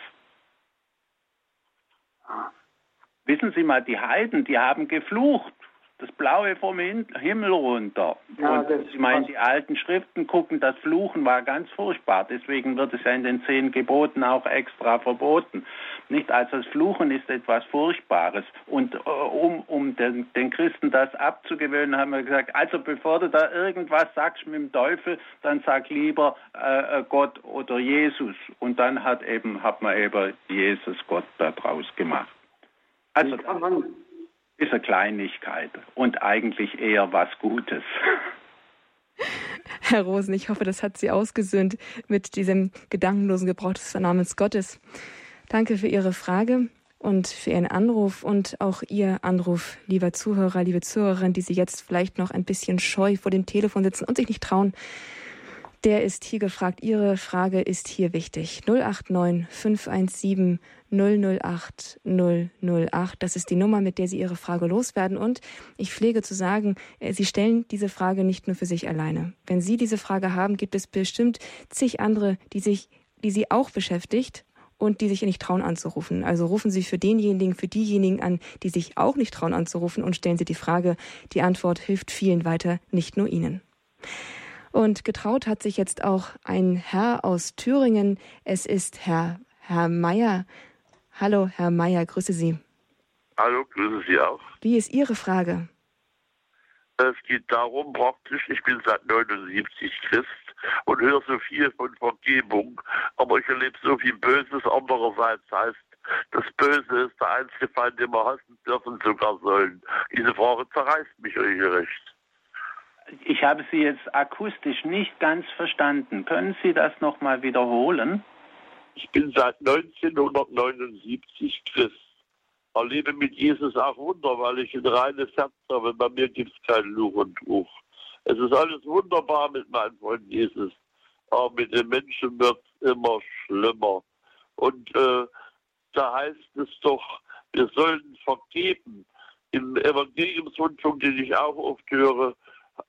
Wissen Sie mal, die Heiden, die haben geflucht. Das Blaue vom Himmel runter. Ja, und ich meine, die alten Schriften gucken, das Fluchen war ganz furchtbar. Deswegen wird es ja in den zehn Geboten auch extra verboten. Nicht? Also das Fluchen ist etwas Furchtbares. Und äh, um, um den, den, Christen das abzugewöhnen, haben wir gesagt, also bevor du da irgendwas sagst mit dem Teufel, dann sag lieber äh, äh Gott oder Jesus. Und dann hat, eben, hat man eben Jesus Gott daraus gemacht. Also das ist eine Kleinigkeit und eigentlich eher was Gutes. Herr Rosen, ich hoffe, das hat Sie ausgesöhnt mit diesem gedankenlosen Gebrauch des Vernamens Gottes. Danke für Ihre Frage und für Ihren Anruf und auch Ihr Anruf, lieber Zuhörer, liebe Zuhörerin, die Sie jetzt vielleicht noch ein bisschen scheu vor dem Telefon sitzen und sich nicht trauen, der ist hier gefragt. Ihre Frage ist hier wichtig. 089 517 008 008. Das ist die Nummer, mit der Sie Ihre Frage loswerden. Und ich pflege zu sagen, äh, Sie stellen diese Frage nicht nur für sich alleine. Wenn Sie diese Frage haben, gibt es bestimmt zig andere, die sich, die Sie auch beschäftigt und die sich nicht trauen anzurufen. Also rufen Sie für denjenigen, für diejenigen an, die sich auch nicht trauen anzurufen und stellen Sie die Frage. Die Antwort hilft vielen weiter, nicht nur Ihnen. Und getraut hat sich jetzt auch ein Herr aus Thüringen. Es ist Herr, Herr Meier. Hallo, Herr Meier, grüße Sie. Hallo, grüße Sie auch. Wie ist Ihre Frage? Es geht darum praktisch, ich bin seit 79 Christ und höre so viel von Vergebung, aber ich erlebe so viel Böses. Andererseits heißt, das Böse ist der einzige Feind, den wir hassen dürfen, sogar sollen. Diese Frage zerreißt mich regelrecht. Ich habe Sie jetzt akustisch nicht ganz verstanden. Können Sie das nochmal wiederholen? Ich bin seit 1979 Christ. Erlebe mit Jesus auch Wunder, weil ich ein reines Herz habe. Bei mir gibt es kein Luch und Tuch. Es ist alles wunderbar mit meinem Freund Jesus. Aber mit den Menschen wird es immer schlimmer. Und äh, da heißt es doch, wir sollen vergeben. Im Evangeliumsrundfunk, den ich auch oft höre,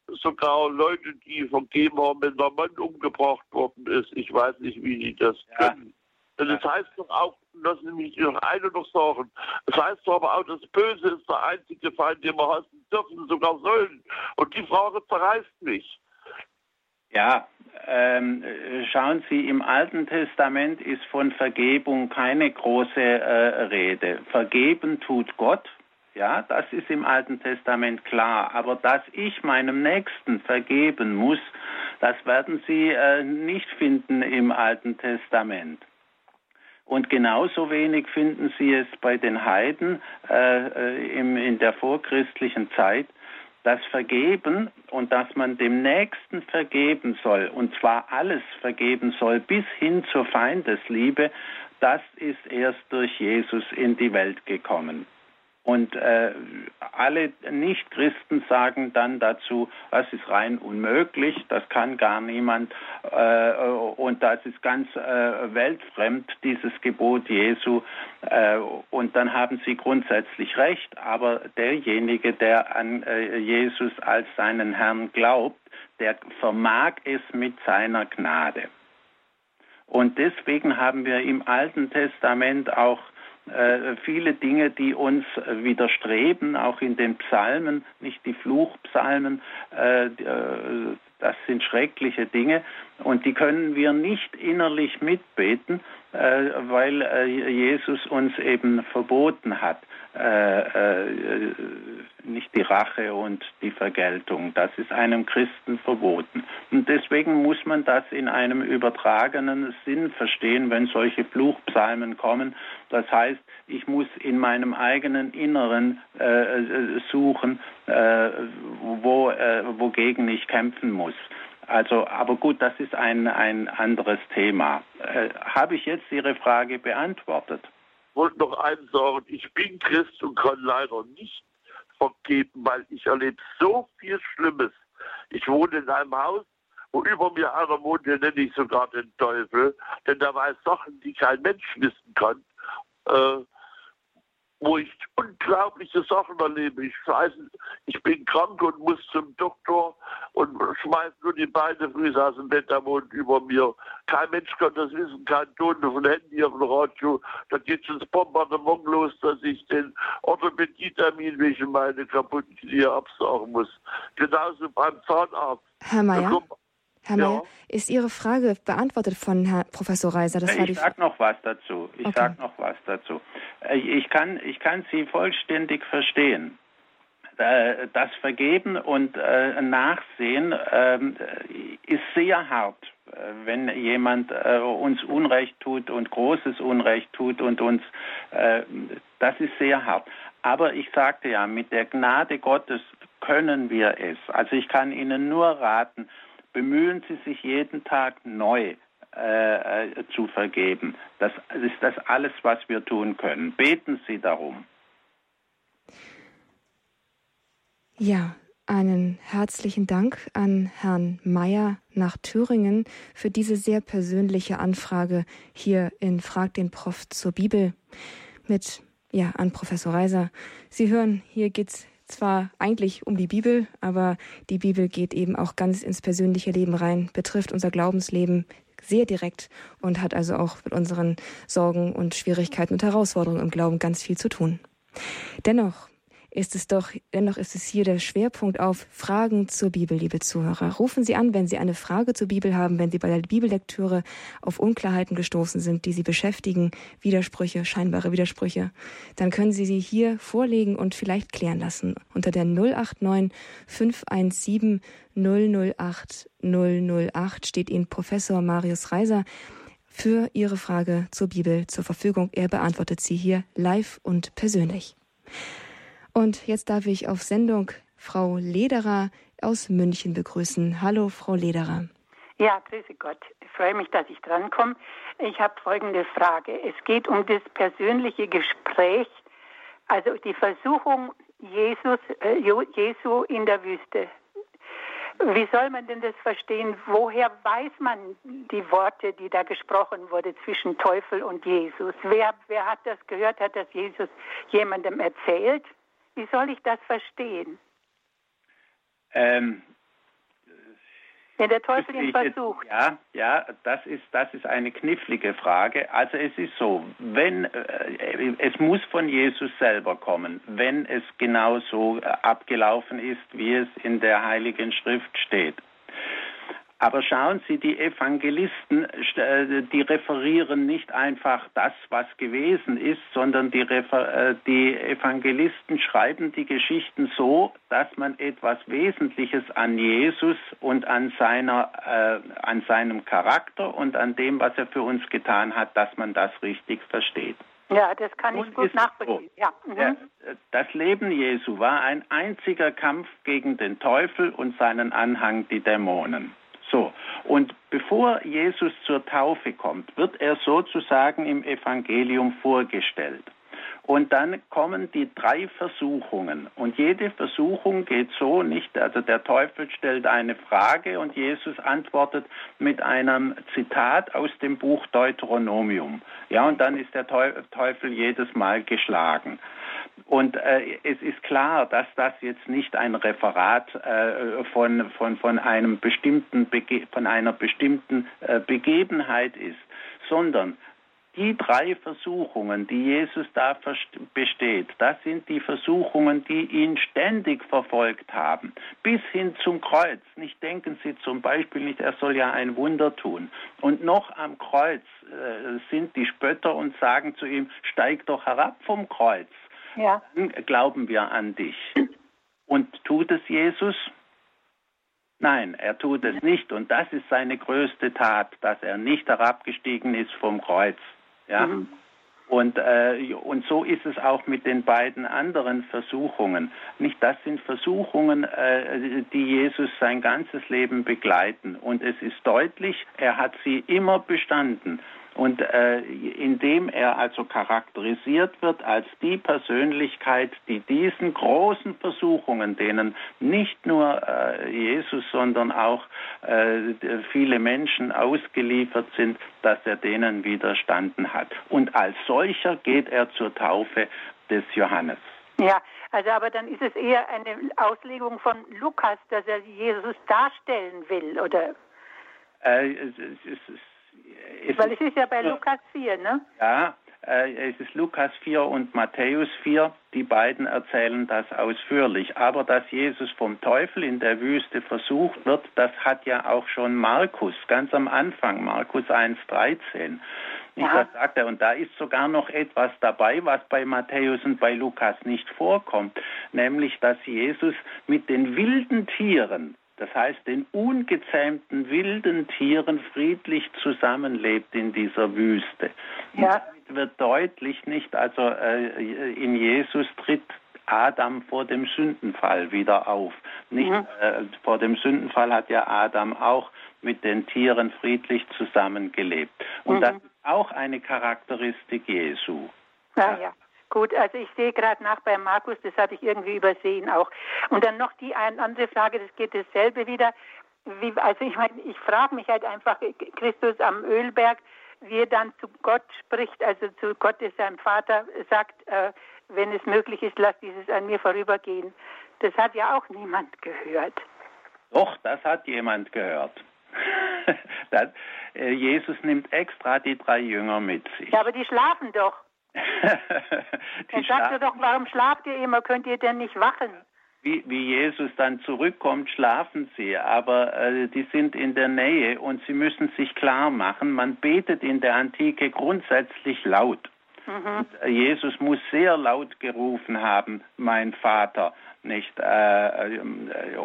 sogar Leute, die vergeben haben, wenn der Mann umgebracht worden ist. Ich weiß nicht, wie die das ja. können. Und das heißt doch auch, lassen Sie mich noch eine noch sagen, das heißt doch aber auch, das Böse ist der einzige Feind, den wir hassen dürfen, sogar sollen. Und die Frage zerreißt mich. Ja, ähm, schauen Sie, im Alten Testament ist von Vergebung keine große äh, Rede. Vergeben tut Gott, ja, das ist im Alten Testament klar. Aber dass ich meinem Nächsten vergeben muss, das werden Sie äh, nicht finden im Alten Testament. Und genauso wenig finden Sie es bei den Heiden äh, äh im, in der vorchristlichen Zeit. Das Vergeben und dass man dem Nächsten vergeben soll, und zwar alles vergeben soll, bis hin zur Feindesliebe, das ist erst durch Jesus in die Welt gekommen. Und äh, alle Nichtchristen sagen dann dazu, das ist rein unmöglich, das kann gar niemand äh, und das ist ganz äh, weltfremd, dieses Gebot Jesu. Äh, und dann haben sie grundsätzlich recht, aber derjenige, der an äh, Jesus als seinen Herrn glaubt, der vermag es mit seiner Gnade. Und deswegen haben wir im Alten Testament auch viele Dinge, die uns widerstreben, auch in den Psalmen, nicht die Fluchpsalmen, äh, äh, das sind schreckliche Dinge und die können wir nicht innerlich mitbeten, äh, weil äh, Jesus uns eben verboten hat. Äh, äh, nicht die Rache und die Vergeltung. Das ist einem Christen verboten. Und deswegen muss man das in einem übertragenen Sinn verstehen, wenn solche Fluchpsalmen kommen. Das heißt, ich muss in meinem eigenen Inneren äh, suchen, äh, wo, äh, wogegen ich kämpfen muss. Also, aber gut, das ist ein, ein anderes Thema. Äh, Habe ich jetzt Ihre Frage beantwortet? Wollte noch einen sagen, ich bin Christ und kann leider nicht vergeben, weil ich erlebe so viel Schlimmes. Ich wohne in einem Haus, wo über mir einer wohnt, den nenne ich sogar den Teufel, denn der weiß Sachen, die kein Mensch wissen kann. Äh, wo ich unglaubliche Sachen erlebe. Ich weiß, ich bin krank und muss zum Doktor und schmeiß nur die Beine früh aus dem wohnt über mir. Kein Mensch kann das wissen, kein Ton dem Handy, auf dem Radio. Da geht schon das Bombardement los, dass ich den Orthopädie-Termin wegen meine kaputten Knie absagen muss. Genauso beim Zahnarzt. Herr Mayer? Herr ja. Mayer, ist Ihre Frage beantwortet von Herrn Professor Reiser? Das ich sage noch was dazu. Ich okay. sage noch was dazu. Äh, ich kann, ich kann Sie vollständig verstehen. Äh, das Vergeben und äh, Nachsehen ähm, ist sehr hart, wenn jemand uns Unrecht tut und großes Unrecht tut und uns, das ist sehr hart. Aber ich sagte ja, mit der Gnade Gottes können wir es. Also ich kann Ihnen nur raten, bemühen Sie sich jeden Tag neu äh, äh, zu vergeben. Das ist das alles, was wir tun können. Beten Sie darum. Ja, einen herzlichen Dank an Herrn Mayer nach Thüringen für diese sehr persönliche Anfrage hier in Frag den Prof zur Bibel mit ja an Professor Reiser. Sie hören, hier geht's zwar eigentlich um die Bibel, aber die Bibel geht eben auch ganz ins persönliche Leben rein, betrifft unser Glaubensleben sehr direkt und hat also auch mit unseren Sorgen und Schwierigkeiten und Herausforderungen im Glauben ganz viel zu tun. Dennoch ist es doch, dennoch ist es hier der Schwerpunkt auf Fragen zur Bibel, liebe Zuhörer. Rufen Sie an, wenn Sie eine Frage zur Bibel haben, wenn Sie bei der Bibellektüre auf Unklarheiten gestoßen sind, die Sie beschäftigen, Widersprüche, scheinbare Widersprüche, dann können Sie sie hier vorlegen und vielleicht klären lassen unter der 089 517 008 008 steht Ihnen Professor Marius Reiser für Ihre Frage zur Bibel zur Verfügung. Er beantwortet sie hier live und persönlich. Und jetzt darf ich auf Sendung Frau Lederer aus München begrüßen. Hallo, Frau Lederer. Ja, grüße Gott. Ich freue mich, dass ich drankomme. Ich habe folgende Frage. Es geht um das persönliche Gespräch, also die Versuchung Jesus, äh, Jesu in der Wüste. Wie soll man denn das verstehen? Woher weiß man die Worte, die da gesprochen wurden zwischen Teufel und Jesus? Wer, wer hat das gehört? Hat das Jesus jemandem erzählt? Wie soll ich das verstehen? Ähm, Wenn der Teufel ihn versucht. ja, ja, das ist, das ist eine knifflige Frage. Also es ist so, wenn äh, es muss von Jesus selber kommen, wenn es genau so äh, abgelaufen ist, wie es in der Heiligen Schrift steht. Aber schauen Sie, die Evangelisten, äh, die referieren nicht einfach das, was gewesen ist, sondern die, Refer äh, die, Evangelisten schreiben die Geschichten so, dass man etwas Wesentliches an Jesus und an, seiner, äh, an seinem Charakter und an dem, was er für uns getan hat, dass man das richtig versteht. Ja, das kann ich gut nachvollziehen. So. Ja. Mhm. Das Leben Jesu war ein einziger Kampf gegen den Teufel und seinen Anhang, die Dämonen. So, und bevor Jesus zur Taufe kommt, wird er sozusagen im Evangelium vorgestellt. Und dann kommen die drei Versuchungen. Und jede Versuchung geht so nicht. Also der Teufel stellt eine Frage und Jesus antwortet mit einem Zitat aus dem Buch Deuteronomium. Ja, und dann ist der Teufel jedes Mal geschlagen. Und äh, es ist klar, dass das jetzt nicht ein Referat äh, von, von, von, einem bestimmten Bege von einer bestimmten äh, Begebenheit ist, sondern die drei Versuchungen, die Jesus da besteht, das sind die Versuchungen, die ihn ständig verfolgt haben, bis hin zum Kreuz. Nicht denken Sie zum Beispiel nicht, er soll ja ein Wunder tun. Und noch am Kreuz äh, sind die Spötter und sagen zu ihm, steig doch herab vom Kreuz. Ja. Dann glauben wir an dich. Und tut es Jesus? Nein, er tut es nicht. Und das ist seine größte Tat, dass er nicht herabgestiegen ist vom Kreuz. Ja? Mhm. Und, äh, und so ist es auch mit den beiden anderen Versuchungen. Nicht, das sind Versuchungen, äh, die Jesus sein ganzes Leben begleiten. Und es ist deutlich, er hat sie immer bestanden. Und äh, indem er also charakterisiert wird als die Persönlichkeit, die diesen großen Versuchungen, denen nicht nur äh, Jesus, sondern auch äh, viele Menschen ausgeliefert sind, dass er denen widerstanden hat. Und als solcher geht er zur Taufe des Johannes. Ja, also aber dann ist es eher eine Auslegung von Lukas, dass er Jesus darstellen will, oder? Äh, es, Weil es ist ja bei Lukas 4, ne? Ja, äh, es ist Lukas 4 und Matthäus 4. Die beiden erzählen das ausführlich. Aber dass Jesus vom Teufel in der Wüste versucht wird, das hat ja auch schon Markus ganz am Anfang, Markus 1,13. Ja. Das sagt er. Und da ist sogar noch etwas dabei, was bei Matthäus und bei Lukas nicht vorkommt, nämlich dass Jesus mit den wilden Tieren das heißt den ungezähmten wilden Tieren friedlich zusammenlebt in dieser Wüste. Ja. Und wird deutlich nicht, also äh, in Jesus tritt Adam vor dem Sündenfall wieder auf. Nicht, mhm. äh, vor dem Sündenfall hat ja Adam auch mit den Tieren friedlich zusammengelebt. Und mhm. das ist auch eine Charakteristik Jesu. Ja, ja. Gut, also ich sehe gerade nach bei Markus, das hatte ich irgendwie übersehen auch. Und dann noch die eine andere Frage, das geht dasselbe wieder. Wie, also ich meine, ich frage mich halt einfach, Christus am Ölberg, wie er dann zu Gott spricht, also zu Gott, der seinem Vater sagt, äh, wenn es möglich ist, lass dieses an mir vorübergehen. Das hat ja auch niemand gehört. Doch, das hat jemand gehört. das, äh, Jesus nimmt extra die drei Jünger mit sich. Ja, aber die schlafen doch. Dann sagt ihr doch, warum schlaft ihr immer? Könnt ihr denn nicht wachen? Wie, wie Jesus dann zurückkommt, schlafen sie, aber äh, die sind in der Nähe und sie müssen sich klar machen, man betet in der Antike grundsätzlich laut. Mhm. Jesus muss sehr laut gerufen haben, mein Vater, nicht? Äh,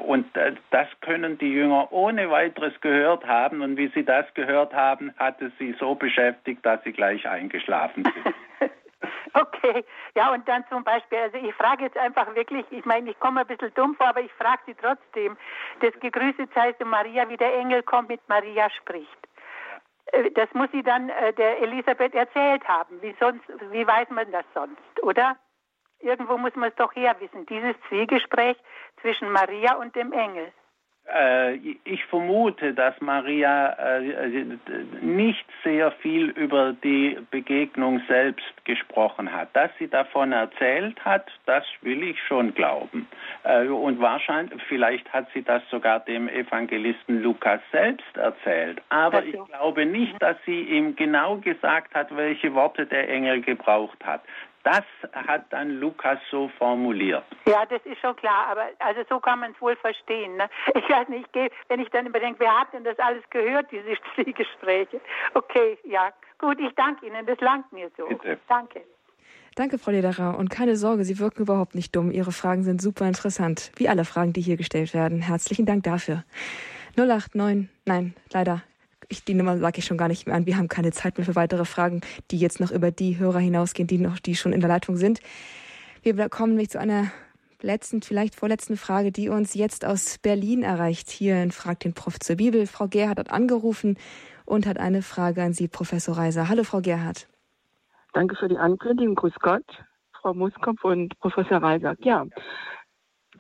und äh, das können die Jünger ohne weiteres gehört haben. Und wie sie das gehört haben, hat es sie so beschäftigt, dass sie gleich eingeschlafen sind. Okay, ja und dann zum Beispiel, also ich frage jetzt einfach wirklich, ich meine, ich komme ein bisschen dumm vor, aber ich frage Sie trotzdem, das Gegrüßet sei du Maria, wie der Engel kommt, mit Maria spricht. Äh, das muss sie dann äh, der Elisabeth erzählt haben. Wie sonst, wie weiß man das sonst, oder? Irgendwo muss man es doch herwissen. Dieses Zwiegespräch zwischen Maria und dem Engel. Äh, ich vermute, dass Maria äh, nicht sehr viel über die Begegnung selbst gesprochen hat. Dass sie davon erzählt hat, das will ich schon glauben. Äh, und wahrscheinlich, vielleicht hat sie das sogar dem Evangelisten Lukas selbst erzählt. Aber ich glaube nicht, dass sie ihm genau gesagt hat, welche Worte der Engel gebraucht hat. Das hat dann Lukas so formuliert. Ja, das ist schon klar, aber also so kann man es wohl verstehen. Ne? Ich weiß nicht, ich wenn ich dann überdenke, wer hat denn das alles gehört, diese Gespräche? Okay, ja, gut, ich danke Ihnen, das langt mir so. Bitte. Danke. Danke, Frau Lederer. Und keine Sorge, Sie wirken überhaupt nicht dumm. Ihre Fragen sind super interessant, wie alle Fragen, die hier gestellt werden. Herzlichen Dank dafür. 089, nein, leider ich, die Nummer sage ich schon gar nicht mehr an. Wir haben keine Zeit mehr für weitere Fragen, die jetzt noch über die Hörer hinausgehen, die noch, die schon in der Leitung sind. Wir kommen nämlich zu einer letzten, vielleicht vorletzten Frage, die uns jetzt aus Berlin erreicht. Hier in Frag den Prof zur Bibel. Frau Gerhardt hat angerufen und hat eine Frage an Sie, Professor Reiser. Hallo, Frau Gerhardt. Danke für die Ankündigung. Grüß Gott, Frau Muskopf und Professor Reiser. Ja,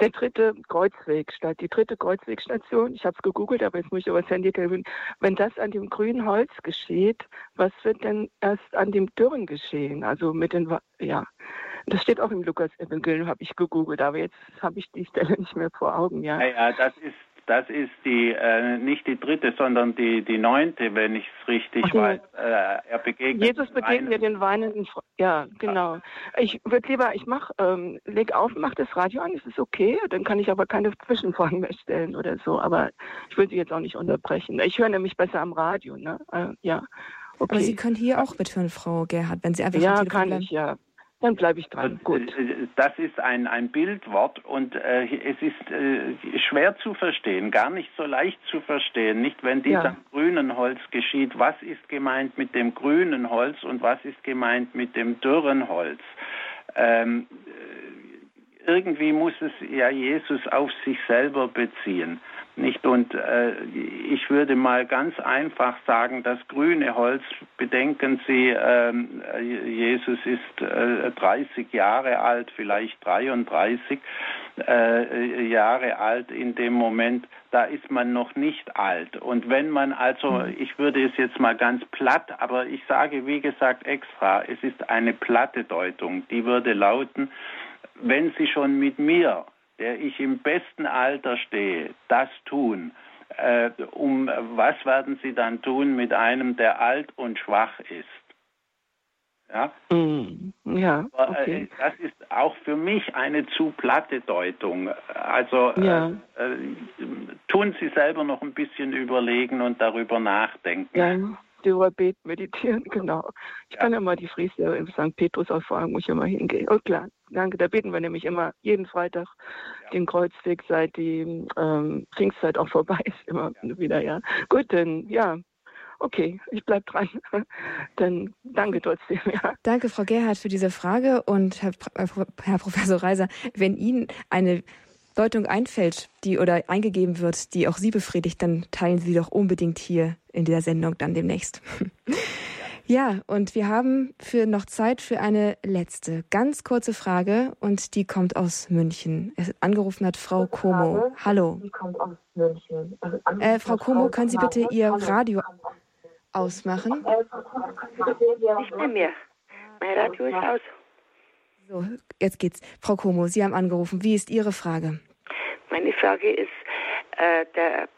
der dritte Kreuzweg statt, die dritte Kreuzwegstation, ich habe es gegoogelt, aber jetzt muss ich übers Handy gewöhnen, wenn das an dem grünen Holz geschieht, was wird denn erst an dem dürren geschehen? Also mit den, ja, das steht auch im Lukas-Evangelium, habe ich gegoogelt, aber jetzt habe ich die Stelle nicht mehr vor Augen, ja. Ja, das ist das ist die äh, nicht die dritte, sondern die, die neunte, wenn ich es richtig okay. weiß. Äh, er begegnet Jesus begegnet ja den weinenden Fre Ja, genau. Ich würde lieber, ich mach, ähm, leg auf, mach das Radio an, ist es okay? Dann kann ich aber keine Zwischenfragen mehr stellen oder so. Aber ich will Sie jetzt auch nicht unterbrechen. Ich höre nämlich besser am Radio, ne? Äh, ja. Okay. Aber Sie können hier auch mithören, Frau Gerhard, wenn Sie einfach Ja, kann ich, ja dann bleibe ich dran. Gut. Äh, das ist ein, ein Bildwort und äh, es ist äh, schwer zu verstehen, gar nicht so leicht zu verstehen. Nicht, wenn dies ja. am grünen Holz geschieht, was ist gemeint mit dem grünen Holz und was ist gemeint mit dem dürren Holz. Ähm, äh, irgendwie muss es ja Jesus auf sich selber beziehen. Nicht? Und äh, ich würde mal ganz einfach sagen, das grüne Holz, bedenken Sie, äh, Jesus ist äh, 30 Jahre alt, vielleicht 33 äh, Jahre alt in dem Moment, da ist man noch nicht alt. Und wenn man also, mhm. ich würde es jetzt mal ganz platt, aber ich sage wie gesagt extra, es ist eine platte Deutung, die würde lauten, wenn Sie schon mit mir der ich im besten Alter stehe, das tun, äh, um was werden Sie dann tun mit einem, der alt und schwach ist? Ja, mm, ja äh, okay. das ist auch für mich eine zu platte Deutung. Also ja. äh, äh, tun Sie selber noch ein bisschen überlegen und darüber nachdenken. Ja, darüber beten, meditieren, genau. Ich kann ja mal die Friese im St. Petrus ausfragen, wo ich immer hingehe. Oh klar, danke. Da beten wir nämlich immer jeden Freitag den Kreuzweg, seit die ähm, Pfingstzeit auch vorbei ist, immer wieder, ja. Gut, dann, ja, Okay, ich bleibe dran. Dann danke trotzdem. Ja. Danke, Frau Gerhardt, für diese Frage. Und Herr, äh, Herr Professor Reiser, wenn Ihnen eine Deutung einfällt, die oder eingegeben wird, die auch Sie befriedigt, dann teilen Sie doch unbedingt hier in dieser Sendung dann demnächst. Ja, und wir haben für noch Zeit für eine letzte, ganz kurze Frage und die kommt aus München. Angerufen hat Frau Como. Hallo. Die kommt aus München. Äh, Frau Como, können Sie bitte Ihr Radio ausmachen? Nicht mehr mehr. Mein Radio ist aus. So, jetzt geht's. Frau Como, Sie haben angerufen. Wie ist Ihre Frage? Meine Frage ist, äh, der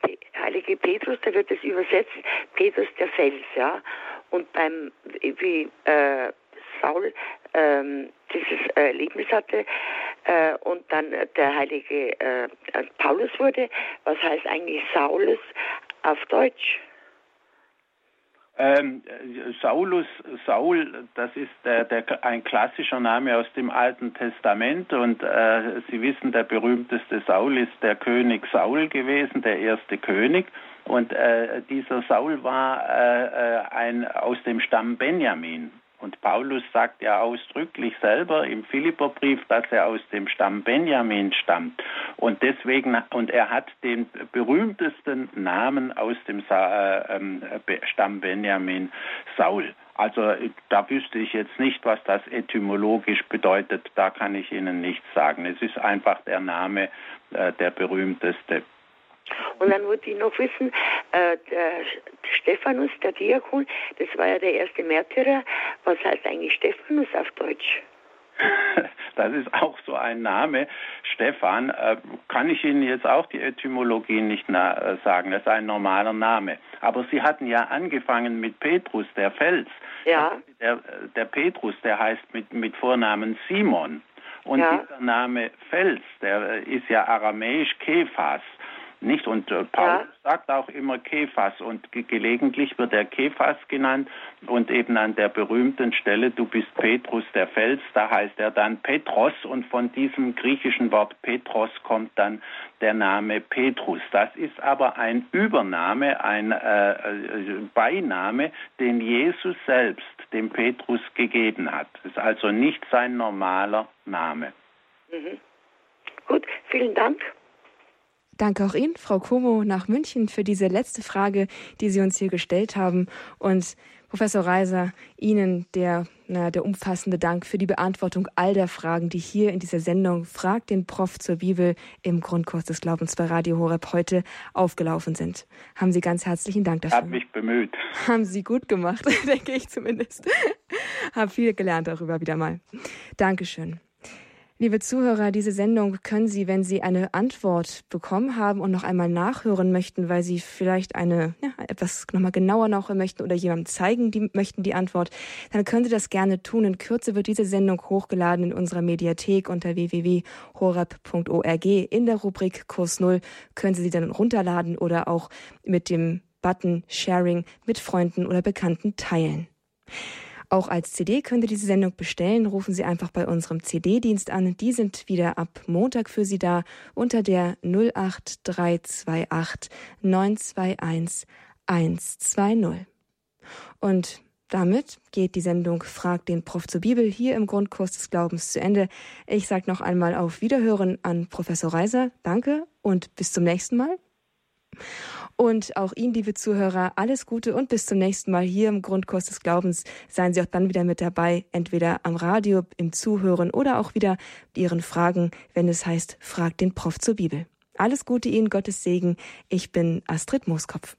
heilige Petrus, da wird es übersetzt, Petrus der Fels, ja. Und beim, wie äh, Saul ähm, dieses äh, Erlebnis hatte äh, und dann der heilige äh, Paulus wurde. Was heißt eigentlich Saulus auf Deutsch? Ähm, Saulus, Saul, das ist der, der, ein klassischer Name aus dem Alten Testament und äh, Sie wissen, der berühmteste Saul ist der König Saul gewesen, der erste König. Und äh, dieser Saul war äh, äh ein, aus dem Stamm Benjamin. Und Paulus sagt ja ausdrücklich selber im Philipperbrief, dass er aus dem Stamm Benjamin stammt. Und deswegen, und er hat den berühmtesten Namen aus dem äh, Stamm Benjamin, Saul. Also da wüsste ich jetzt nicht, was das etymologisch bedeutet. Da kann ich Ihnen nichts sagen. Es ist einfach der Name, äh, der berühmteste. Und dann wollte ich noch wissen, äh, der Stephanus, der Diakon, das war ja der erste Märtyrer. Was heißt eigentlich Stephanus auf Deutsch? Das ist auch so ein Name. Stefan, äh, kann ich Ihnen jetzt auch die Etymologie nicht äh, sagen. Das ist ein normaler Name. Aber Sie hatten ja angefangen mit Petrus, der Fels. Ja. Der, der Petrus, der heißt mit, mit Vornamen Simon. Und ja. dieser Name Fels, der ist ja aramäisch Kephas. Nicht? Und äh, Paulus ja. sagt auch immer Kephas und ge gelegentlich wird er Kephas genannt und eben an der berühmten Stelle, du bist Petrus der Fels, da heißt er dann Petros und von diesem griechischen Wort Petros kommt dann der Name Petrus. Das ist aber ein Übername, ein äh, äh Beiname, den Jesus selbst dem Petrus gegeben hat. Das ist also nicht sein normaler Name. Mhm. Gut, vielen Dank. Danke auch Ihnen, Frau Como, nach München für diese letzte Frage, die Sie uns hier gestellt haben. Und Professor Reiser, Ihnen der, na, der umfassende Dank für die Beantwortung all der Fragen, die hier in dieser Sendung Frag den Prof zur Bibel im Grundkurs des Glaubens bei Radio Horeb heute aufgelaufen sind. Haben Sie ganz herzlichen Dank dafür. Hab mich bemüht. Haben Sie gut gemacht, denke ich zumindest. Hab viel gelernt darüber wieder mal. Dankeschön. Liebe Zuhörer, diese Sendung können Sie, wenn Sie eine Antwort bekommen haben und noch einmal nachhören möchten, weil Sie vielleicht eine ja, etwas nochmal genauer nachhören möchten oder jemandem zeigen die, möchten die Antwort, dann können Sie das gerne tun. In Kürze wird diese Sendung hochgeladen in unserer Mediathek unter www.horab.org. In der Rubrik Kurs Null können Sie sie dann runterladen oder auch mit dem Button Sharing mit Freunden oder Bekannten teilen. Auch als CD könnt ihr diese Sendung bestellen. Rufen Sie einfach bei unserem CD-Dienst an. Die sind wieder ab Montag für Sie da unter der 08328 921 120. Und damit geht die Sendung Frag den Prof zur Bibel hier im Grundkurs des Glaubens zu Ende. Ich sage noch einmal auf Wiederhören an Professor Reiser. Danke und bis zum nächsten Mal. Und auch Ihnen, liebe Zuhörer, alles Gute und bis zum nächsten Mal hier im Grundkurs des Glaubens. Seien Sie auch dann wieder mit dabei, entweder am Radio, im Zuhören oder auch wieder mit Ihren Fragen, wenn es heißt, frag den Prof zur Bibel. Alles Gute Ihnen, Gottes Segen. Ich bin Astrid Mooskopf.